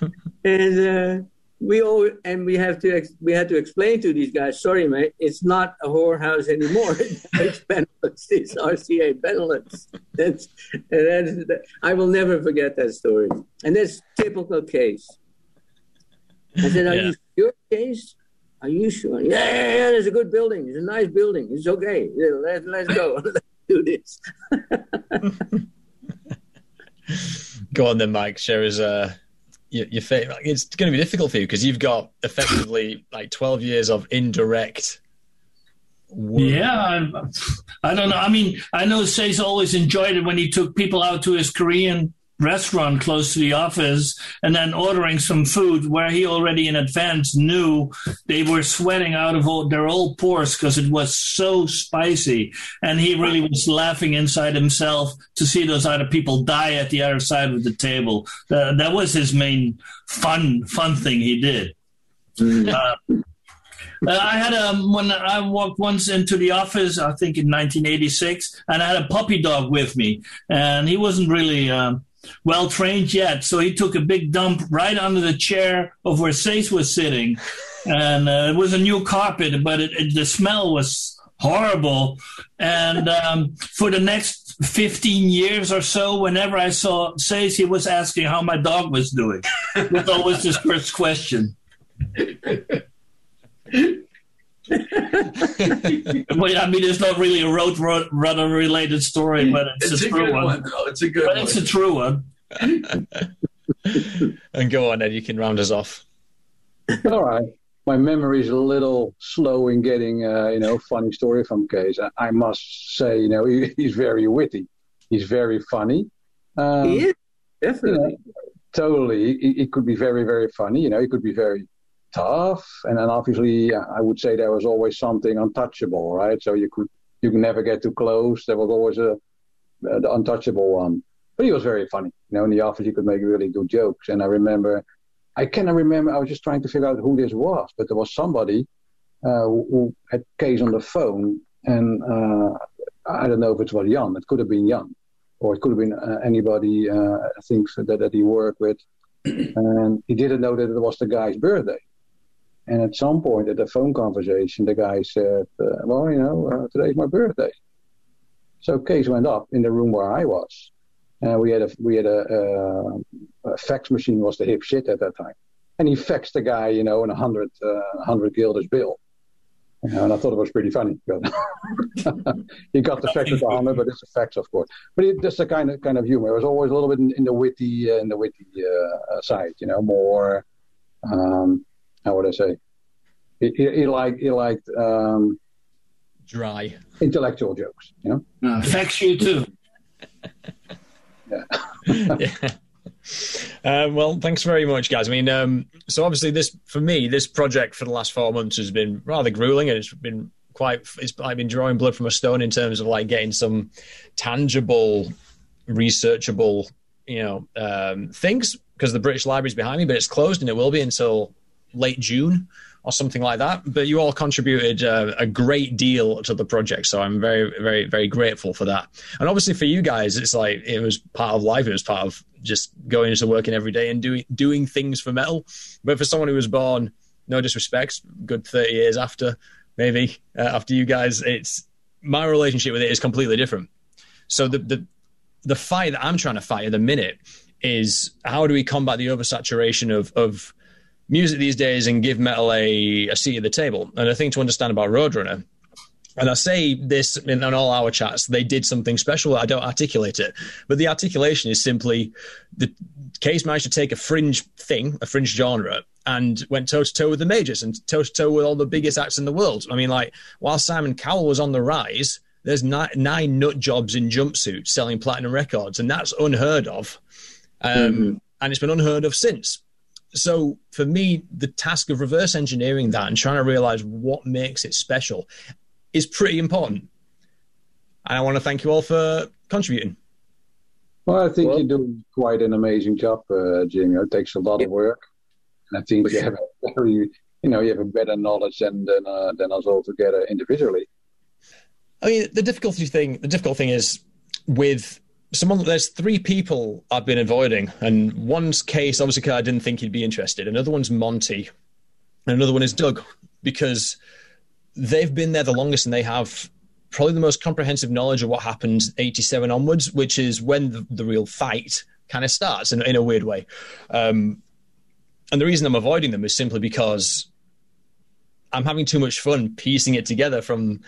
[LAUGHS] and uh, we all and we have to ex- we had to explain to these guys, sorry, mate, it's not a whorehouse anymore. it's Benelux, it's RCA Benelux. That's, that's I will never forget that story. And that's typical Cees. I said, "Are yeah. you sure, Cees?" Are you sure? Yeah, yeah, yeah. There's a good building. It's a nice building. It's okay. Yeah, let, let's go. [LAUGHS] let's do this. [LAUGHS] go on then, Mike. Share us uh, your, your favorite. It's going to be difficult for you because you've got effectively like 12 years of indirect. Work. Yeah, I, I don't know. I mean, I know Cees always enjoyed it when he took people out to his Korean restaurant close to the office and then ordering some food where he already in advance knew they were sweating out of all, their old pores because it was so spicy. And he really was laughing inside himself to see those other people die at the other side of the table. Uh, that was his main fun, fun thing he did. Mm. Uh, uh, I had a when I walked once into the office, I think in 1986, and I had a puppy dog with me, and he wasn't really um, well trained yet. So he took a big dump right under the chair of where Cees was sitting. And uh, it was a new carpet, but it, it, the smell was horrible. And um, for the next 15 years or so, whenever I saw Cees, he was asking how my dog was doing. That was always his first question. [LAUGHS] [LAUGHS] well, I mean, it's not really a road runner related story, but it's, it's a, a, true one. one it's a good but one. It's a true one. [LAUGHS] and go on, Ed. You can round us off. All right. My memory is a little slow in getting, uh, you know, funny story from Cees. I, I must say, you know, he, he's very witty. He's very funny. Um, he is definitely. You know, totally. It could be very, very funny. You know, he could be very tough. And then obviously, I would say there was always something untouchable, right? So you could you can never get too close. There was always a uh, the untouchable one. But he was very funny. You know, in the office, he could make really good jokes. And I remember, I cannot remember. I was just trying to figure out who this was, but there was somebody uh, who had Cees on the phone, and uh, I don't know if it was Jan. It could have been Jan, or it could have been uh, anybody. Uh, I think that that he worked with, [CLEARS THROAT] and he didn't know that it was the guy's birthday. And at some point at the phone conversation, the guy said, uh, "Well, you know, uh, today's my birthday." So Cees went up in the room where I was, and we had a we had a, a, a fax machine was the hip shit at that time, and he faxed the guy, you know, in a hundred uh, hundred guilders bill. and I thought it was pretty funny. [LAUGHS] he got the fax a hundred, but it's a fax, of course. But it, the kind of kind of humor. It was always a little bit in, in the witty uh, in the witty uh, side, you know, more. Um, how would I say? He, he, he liked he liked um, dry intellectual jokes. You know, uh, affects you too. yeah. [LAUGHS] yeah. Um, well, thanks very much, guys. I mean, um, so obviously, this for me, this project for the last four months has been rather grueling, and it's been quite. It's I've been drawing blood from a stone in terms of like getting some tangible, researchable, you know, um, things because the British Library is behind me, but it's closed and it will be until late June or something like that. But you all contributed uh, a great deal to the project, so I'm very, very, very grateful for that. And obviously for you guys, it's like it was part of life. It was part of just going into working every day and doing doing things for metal. But for someone who was born, no disrespect, good 30 years after, maybe uh, after you guys, it's my relationship with it is completely different. So the the the fight that I'm trying to fight at the minute is how do we combat the oversaturation of of music these days and give metal a, a seat at the table. And a thing to understand about Roadrunner, and I say this in, in all our chats, they did something special. I don't articulate it, but the articulation is simply the case managed to take a fringe thing, a fringe genre, and went toe to toe with the majors and toe to toe with all the biggest acts in the world. I mean, like while Simon Cowell was on the rise, there's nine, nine nut jobs in jumpsuits selling platinum records, and that's unheard of. Um, mm-hmm. And it's been unheard of since. So for me, the task of reverse engineering that and trying to realize what makes it special is pretty important. And I want to thank you all for contributing. Well, I think well, you do quite an amazing job, uh, Jimmy. It takes a lot yeah. of work, and I think you have a very, you know, you have a better knowledge than than, uh, than us all together individually. I mean, the difficulty thing, the difficult thing is with someone. There's three people I've been avoiding, and one's Cees obviously I didn't think he'd be interested. Another one's Monty, and another one is Doug because they've been there the longest and they have probably the most comprehensive knowledge of what happened 87 onwards, which is when the, the real fight kind of starts in, in a weird way. Um, and the reason I'm avoiding them is simply because I'm having too much fun piecing it together from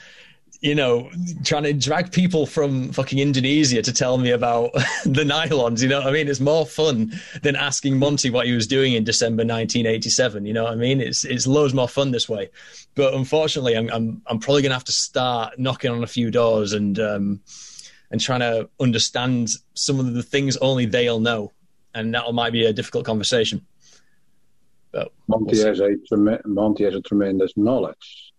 you know, trying to drag people from fucking Indonesia to tell me about [LAUGHS] the nylons. You know what I mean? It's more fun than asking Monty what he was doing in December 1987. You know what I mean? It's it's loads more fun this way. But unfortunately, I'm I'm, I'm probably gonna have to start knocking on a few doors and um, and trying to understand some of the things only they'll know, and that might be a difficult conversation. But Monty we'll has a Monty has a tremendous knowledge,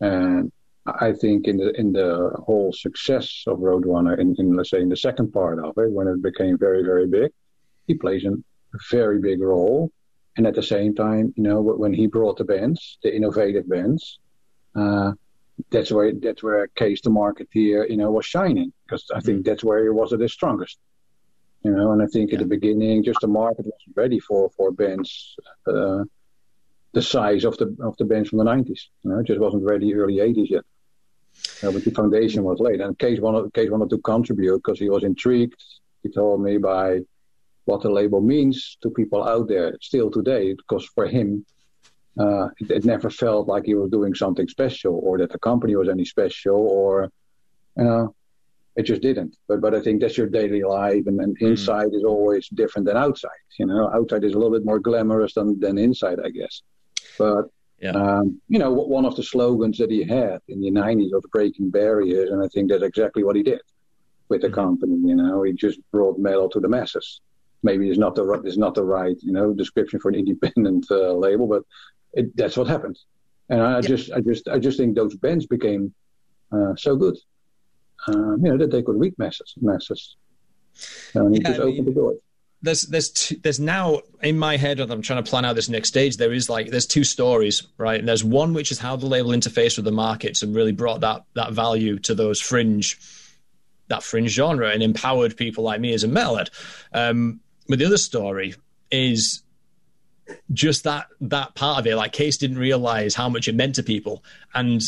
and I think in the in the whole success of Roadrunner, in, in let's say in the second part of it, when it became very very big, he plays a very big role. And at the same time, you know, when he brought the bands, the innovative bands, uh, that's where that's where Cees the marketeer, you know, was shining because I think mm-hmm. that's where he was at his strongest. You know, and I think yeah. at the beginning, just the market wasn't ready for for bands. Uh, the size of the of the bands from the 90s. You know, it just wasn't ready early 80s yet. Uh, but the foundation was laid. And Cees wanted, Cees wanted to contribute because he was intrigued. He told me by what the label means to people out there still today, because for him, uh, it, it, never felt like he was doing something special or that the company was any special or, you know, it just didn't. But but I think that's your daily life, and, and mm. inside is always different than outside. You know, outside is a little bit more glamorous than than inside, I guess. But yeah. Um, you know, one of the slogans that he had in the 90s was breaking barriers, and I think that's exactly what he did with the mm-hmm. company. You know, he just brought metal to the masses. Maybe it's not the it's not the right you know description for an [LAUGHS] independent uh, label, but it, that's what happened. And I yeah. just I just I just think those bands became uh, so good, um, you know, that they could reach masses masses, and yeah, just I mean, opened the doors there's there's two, there's now in my head I'm trying to plan out this next stage. There is like there's two stories, right? And there's one which is how the label interfaced with the markets and really brought that that value to those fringe that fringe genre and empowered people like me as a metalhead. Um, but the other story is just that that part of it. Like Cees didn't realize how much it meant to people, and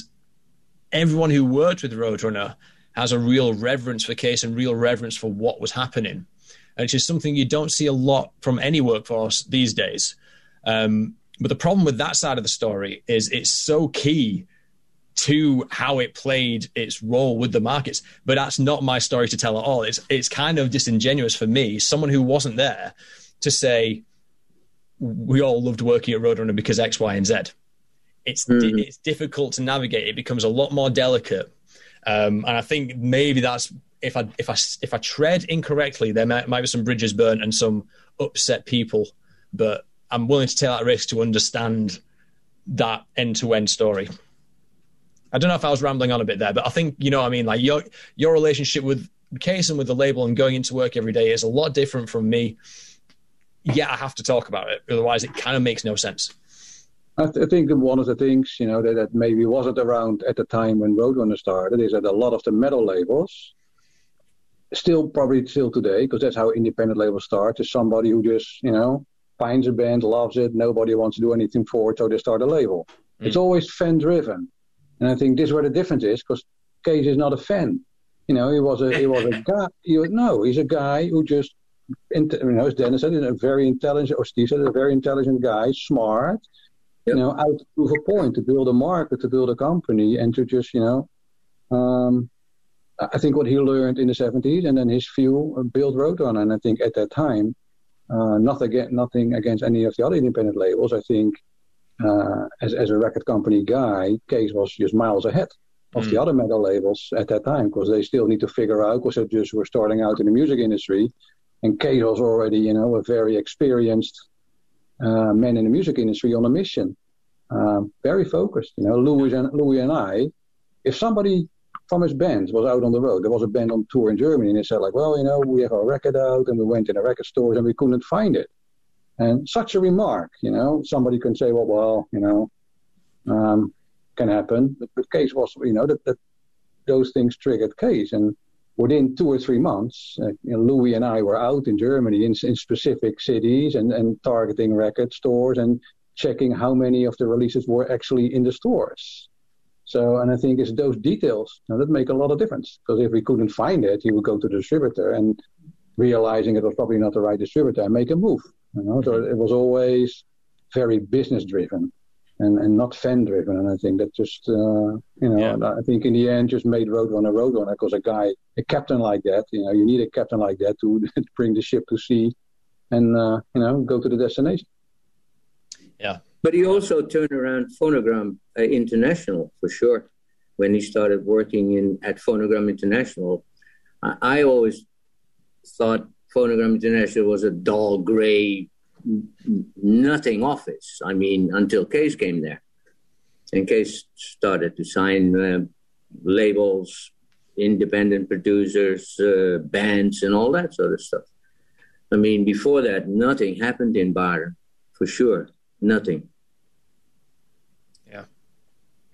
everyone who worked with Roadrunner has a real reverence for Cees and real reverence for what was happening which is something you don't see a lot from any workforce these days. Um, but the problem with that side of the story is it's so key to how it played its role with the markets. But that's not my story to tell at all. It's it's kind of disingenuous for me, someone who wasn't there, to say we all loved working at Roadrunner because X, Y, and Z. It's mm-hmm. it's difficult to navigate. It becomes a lot more delicate, um, and I think maybe that's if I if I if I tread incorrectly, there might, might be some bridges burnt and some upset people. But I'm willing to take that risk to understand that end to end story. I don't know if I was rambling on a bit there, but I think you know I mean. Like your your relationship with Cees and with the label and going into work every day is a lot different from me. Yeah, I have to talk about it, otherwise it kind of makes no sense. I, th- I think one of the things you know that, that maybe wasn't around at the time when Roadrunner started is that a lot of the metal labels still probably still today because that's how independent labels start is somebody who just you know finds a band loves it nobody wants to do anything for it so they start a label mm. it's always fan driven and i think this is where the difference is because Cees is not a fan you know he was a he was a [LAUGHS] guy he, no he's a guy who just you know as dennis said a very intelligent or steve said a very intelligent guy smart yep. you know out to prove a point to build a market to build a company and to just you know um, I think what he learned in the 70s and then his view built Roadrunner. And I think at that time, Uh, nothing, against, nothing against any of the other independent labels. I think uh, as, as a record company guy, Cees was just miles ahead of mm. the other metal labels at that time because they still need to figure out because they just were starting out in the music industry. And Cees was already, you know, a very experienced uh, man in the music industry on a mission, um, very focused. You know, Louis and Louis and I, if somebody from his band was out on the road, there was a band on tour in Germany, and they said like, well, you know, we have our record out, and we went in the record stores and we couldn't find it. And such a remark, you know, somebody can say, well, well, you know, um, can happen. But the case was, you know, that, that those things triggered Cees, and within two or three months, uh, you know, Louis and I were out in Germany in, in specific cities and, and targeting record stores and checking how many of the releases were actually in the stores. So, and I think it's those details you that make a lot of difference. Because if we couldn't find it, he would go to the distributor and realizing it was probably not the right distributor and make a move. You know, so it was always very business driven and, and not fan driven. And I think that just, uh, you know, yeah. I think in the end just made Roadrunner a Roadrunner because a guy, a captain like that, you know, you need a captain like that to [LAUGHS] bring the ship to sea and, uh, you know, go to the destination. Yeah. But he also turned around Phonogram uh, International for sure. When he started working in at Phonogram International, I, I always thought Phonogram International was a dull, gray, nothing office. I mean, until Cees came there. And Cees started to sign uh, labels, independent producers, uh, bands, and all that sort of stuff. I mean, before that, nothing happened in Baarn, for sure. Nothing. Yeah.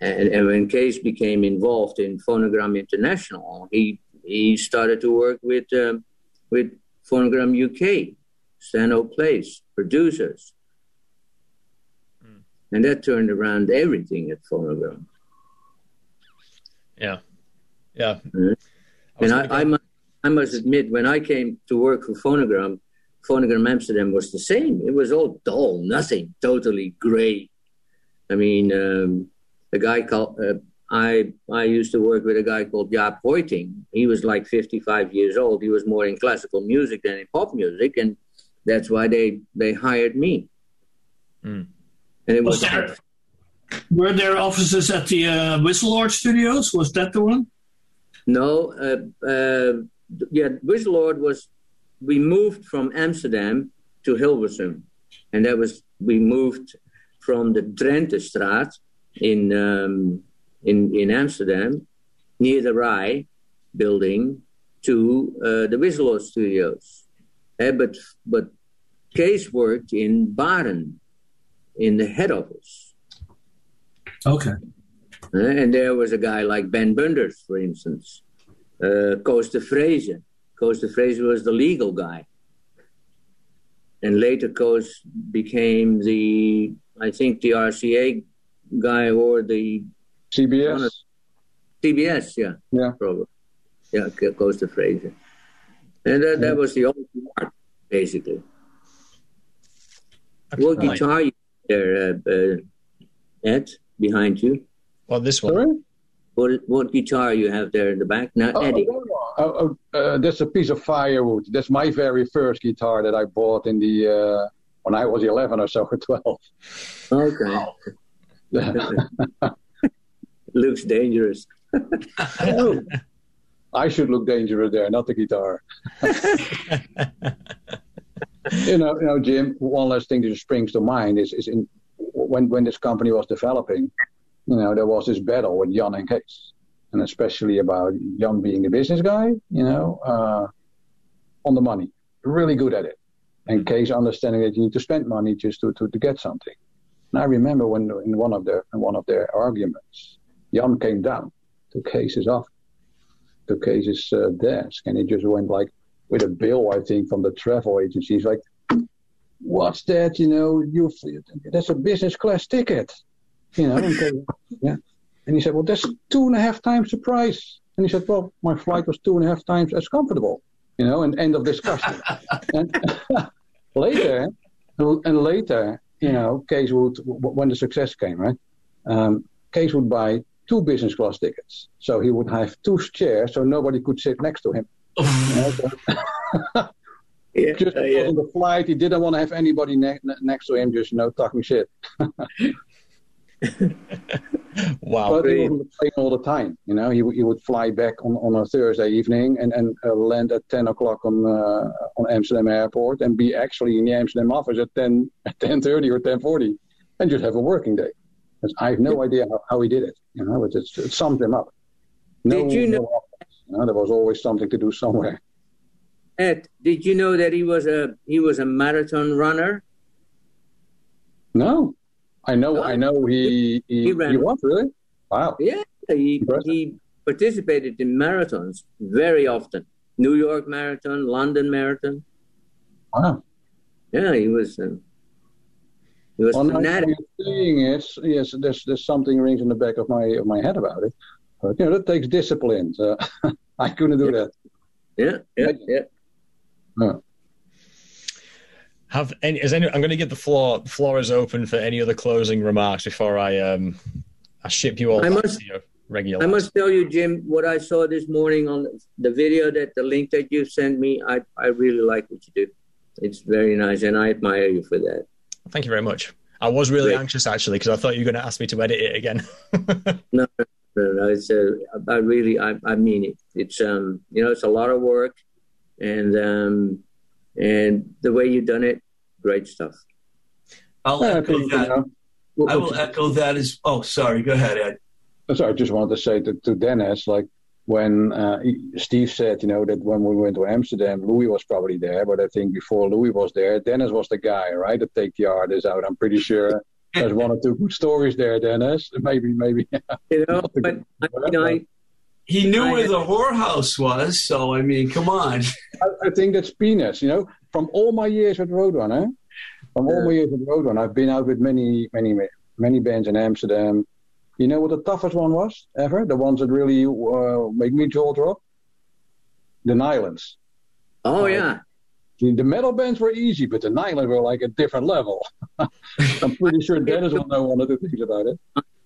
And, and when Cees became involved in Phonogram International, he he started to work with um, with Phonogram UK, Stanhope Place, producers. Mm. And that turned around everything at Phonogram. Yeah. Yeah. Mm-hmm. I and I, I, must, I must admit, when I came to work for Phonogram, Phonogram Amsterdam was the same. It was all dull, nothing, totally gray. I mean, um, a guy called, uh, I I used to work with a guy called Jaap Hoiting. He was like 55 years old. He was more in classical music than in pop music, and that's why they they hired me. Mm. And it was, was there, were there offices at the uh, Wisseloord Studios? Was that the one? No, uh, uh, yeah, Wisseloord was. We moved from Amsterdam to Hilversum, and that was we moved from the Drenthestraat in um, in in Amsterdam near the Rai building to uh, the Wisseloord Studios uh, but but Cees worked in Baarn, in the head office. Okay. Uh, and there was a guy like Ben Bunders, for instance. Uh, Koos de Vreese. Koos de Vreese was the legal guy. And later Koos became the, I think, the RCA guy or the... CBS? CBS, yeah. Yeah. Probably. Yeah, Koos de Vreese. And that, that was the only part, basically. What guitar you there, uh, uh, Ed, behind you? Well, this one. Sorry? What, what guitar you have there in the back? Now, oh, Eddie. Oh, oh, oh, uh, that's a piece of firewood. That's my very first guitar that I bought in the uh, when I was 11 or so or [LAUGHS] 12. Okay. [LAUGHS] Looks dangerous. oh. [LAUGHS] I should look dangerous there, not the guitar. you know, you know, Jim. One last thing that just springs to mind is, is in when when this company was developing, you know, there was this battle with Jan and Cees, and especially about Jan being a business guy, you know, uh, on the money, really good at it, and Cees understanding that you need to spend money just to, to, to get something. And I remember when in one of their in one of their arguments, Jan came down to Cees's office to Cees's uh, desk, and he just went like with a bill, I think, from the travel agency. He's like, "What's that? You know, you that's a business class ticket." You know, yeah. And he said, "Well, that's two and a half times the price." And he said, "Well, my flight was two and a half times as comfortable." You know, and end of discussion. [LAUGHS] and [LAUGHS] later, and later, you know, Cees would when the success came, right? Um, Cees would buy two business class tickets. So he would have two chairs so nobody could sit next to him. [LAUGHS] Yeah, Just uh, yeah. on the flight, he didn't want to have anybody ne- next to him, just you know, talking shit. Wow. But he Great. wasn't playing all the time. You know, he, would- he would fly back on, on a Thursday evening and, and uh, land at 10 o'clock on uh, on Amsterdam airport and be actually in the Amsterdam office at 10 at 10:30 or 10:40 and just have a working day. 'Cause I have no idea how, how he did it. You know, it, it, it summed him up. No, Did you know- no options, you know, there was always something to do somewhere. Ed, did you know that he was a he was a marathon runner? No, I know, No? I know he he, He he, ran- really. Wow. Yeah, he Impressive. he participated in marathons very often. New York Marathon, London Marathon. Wow. Yeah, he was. Uh, he was Well, fanatic. saying it, yes, there's there's something rings in the back of my of my head about it. But you know, that takes discipline. So [LAUGHS] I couldn't do that. Yeah, yeah, yeah. Have any? Is any? I'm going to give the floor. The floor is open for any other closing remarks before I um I ship you all I must- regular. I must tell you, Jim, what I saw this morning on the video that the link that you sent me, I, I really like what you do. It's very nice, and I admire you for that. Thank you very much. I was really Great. anxious actually because I thought you were going to ask me to edit it again. [LAUGHS] No, no, no, it's uh, I really, I, I mean it. It's um, you know, it's a lot of work, and um, and the way you've done it, great stuff. I'll Yeah, echo think, you that. know, I will you- echo that as. Oh, sorry. Go ahead, Ed. So I just wanted to say to, to Dennis, like when uh, Steve said, you know, that when we went to Amsterdam, Louis was probably there, but I think before Louis was there, Dennis was the guy, right, to take the artists out. I'm pretty sure there's one or two good stories there, Dennis. [LAUGHS] Maybe, maybe. You know, but good- I, you know, I, He knew I- where the whorehouse was, so I mean, come on. I, I think that's penis, You know, from all my years with Roadrunner, from all my years with Roadrunner, I've been out with many, many, many bands in Amsterdam. You know what the toughest one was ever? The ones that really uh, make me jaw drop. The Nylons. oh yeah, The, the metal bands were easy, but the Nylons were like a different level. [LAUGHS] I'm pretty sure Dennis will know one or two things about it.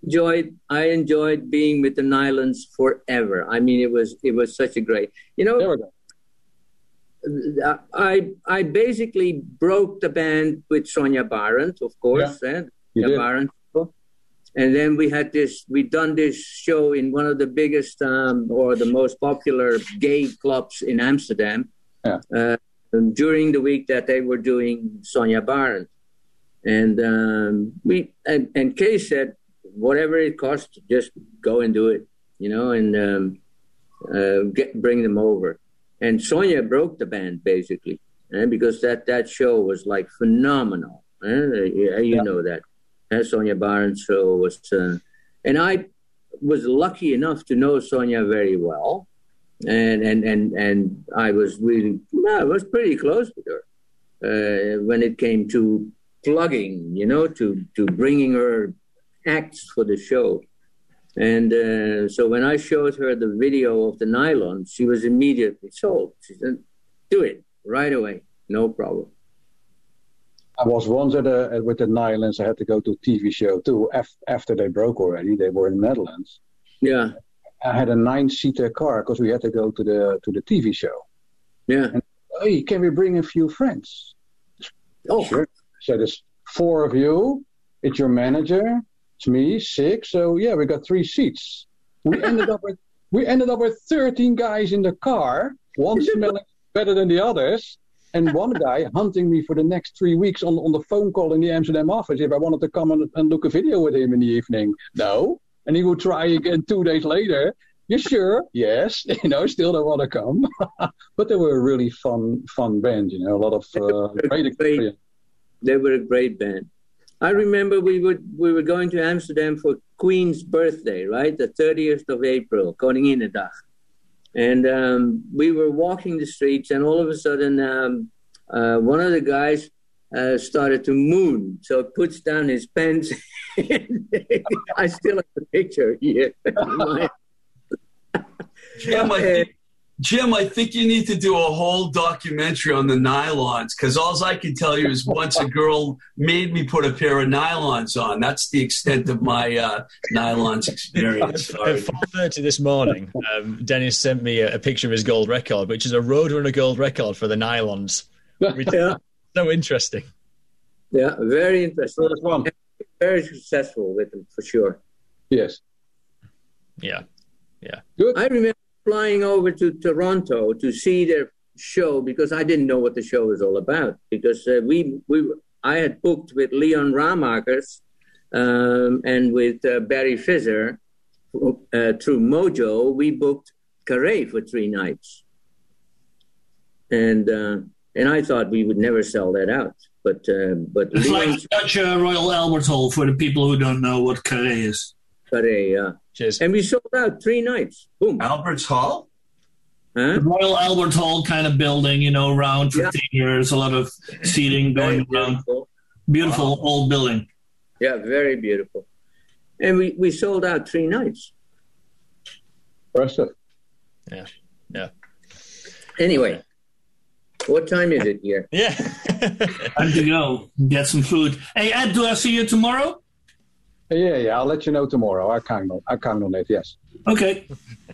enjoyed I enjoyed being with the Nylons forever. I mean, it was it was such a great. You know, There we go. I I basically broke the band with Sonja Barend, of course, eh? You did. And then we had this. We done this show in one of the biggest um, or the most popular gay clubs in Amsterdam. Yeah. Uh, during the week that they were doing Sonja Barend, and um, we and, and Kay said, whatever it costs, just go and do it, you know, and um, uh, get bring them over and Sonja broke the band basically, eh, because that that show was like phenomenal. eh, yeah, you Yeah. know that. Eh, Sonja Barend's show was, uh, and I was lucky enough to know Sonja very well, and and and and I was really, well, I was pretty close with her uh, when it came to plugging, you know, to to bringing her acts for the show. And uh, so when I showed her the video of the nylon, she was immediately sold. She said, "Do it right away, no problem." I was once at a with the Nylons. I had to go to a TV show too. Af, after they broke already, they were in the Netherlands. Yeah, I had a nine-seater car because we had to go to the to the TV show. yeah. Hey, can we bring a few friends? Oh, Sure. So there's four of you. It's your manager. It's me, six. So yeah, we got three seats. We [LAUGHS] ended up with we ended up with 13 guys in the car. One smelling [LAUGHS] better than the others, and one guy hunting me for the next three weeks on on the phone call in the Amsterdam office if I wanted to come and, and look a video with him in the evening. No, and he would try again two days later. You sure? Yes. [LAUGHS] You know, still don't want to come. but they were a really fun, fun band. You know, a lot of uh, great experience. they were a great band. I remember we would we were going to Amsterdam for Queen's birthday, right, the thirtieth of April, Koninginnedag, and um, we were walking the streets, and all of a sudden, um, uh, one of the guys uh, started to moon, so puts down his pants. [LAUGHS] I still have the picture here. [LAUGHS] [LAUGHS] I think, Jim, I think you need to do a whole documentary on the nylons because all I can tell you is once a girl made me put a pair of nylons on. That's the extent of my uh, nylons experience. At Sorry. four thirty this morning, um, Dennis sent me a, a picture of his gold record, which is a Roadrunner gold record for the nylons, Which is Yeah, so interesting. yeah, very interesting. First one. Very successful with them for sure. Yes. Yeah. Yeah. Good. I remember flying over to Toronto to see their show because I didn't know what the show was all about. Because uh, we we I had booked with Leon Ramakers um, and with uh, Berry Visser uh, through Mojo. We booked Carré for three nights, and uh, and I thought we would never sell that out. But uh, but It's like Leon's Dutch uh, Royal Albert Hall for the people who don't know what Carré is. Carré, yeah. Cheers. and we sold out three nights. Boom. Albert's Hall? Huh? The Royal Albert Hall kind of building, you know, round for Yeah. 10 years, a lot of seating Very going around. beautiful. Beautiful old building. Yeah, very beautiful. And we, we sold out three nights. Impressive. Yeah. Yeah. Anyway, what time is it here? [LAUGHS] Yeah. [LAUGHS] Time to go. Get some food. Hey, Ed, do I see you tomorrow? Yeah, yeah. I'll let you know tomorrow. I count on. I count on it. Yes. Okay.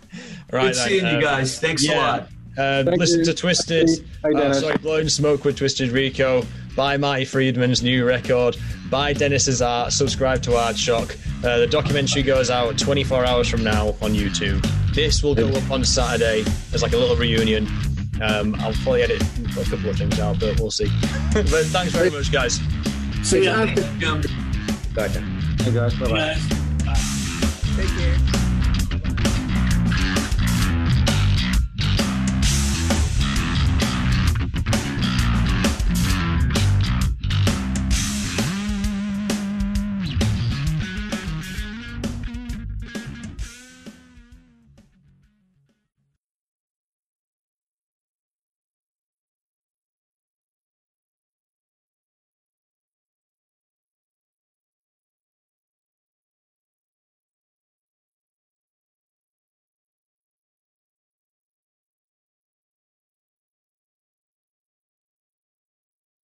[LAUGHS] right. Good seeing then, you uh, guys. Thanks a lot. Uh, Thank listen you. to Twisted. Hey, uh, Dennis. sorry, Blowing Smoke with Twisted Rico. Buy Marty Friedman's new record. Buy Dennis's art. Subscribe to Aardschok. Uh, the documentary goes out 24 hours from now on YouTube. This will go up on Saturday as like a little reunion. Um, I'll probably edit a couple of things out, but we'll see. [LAUGHS] but thanks very much, guys. See ya. After- Jim. Gotcha. Hey guys. Bye bye. Guys. Take care.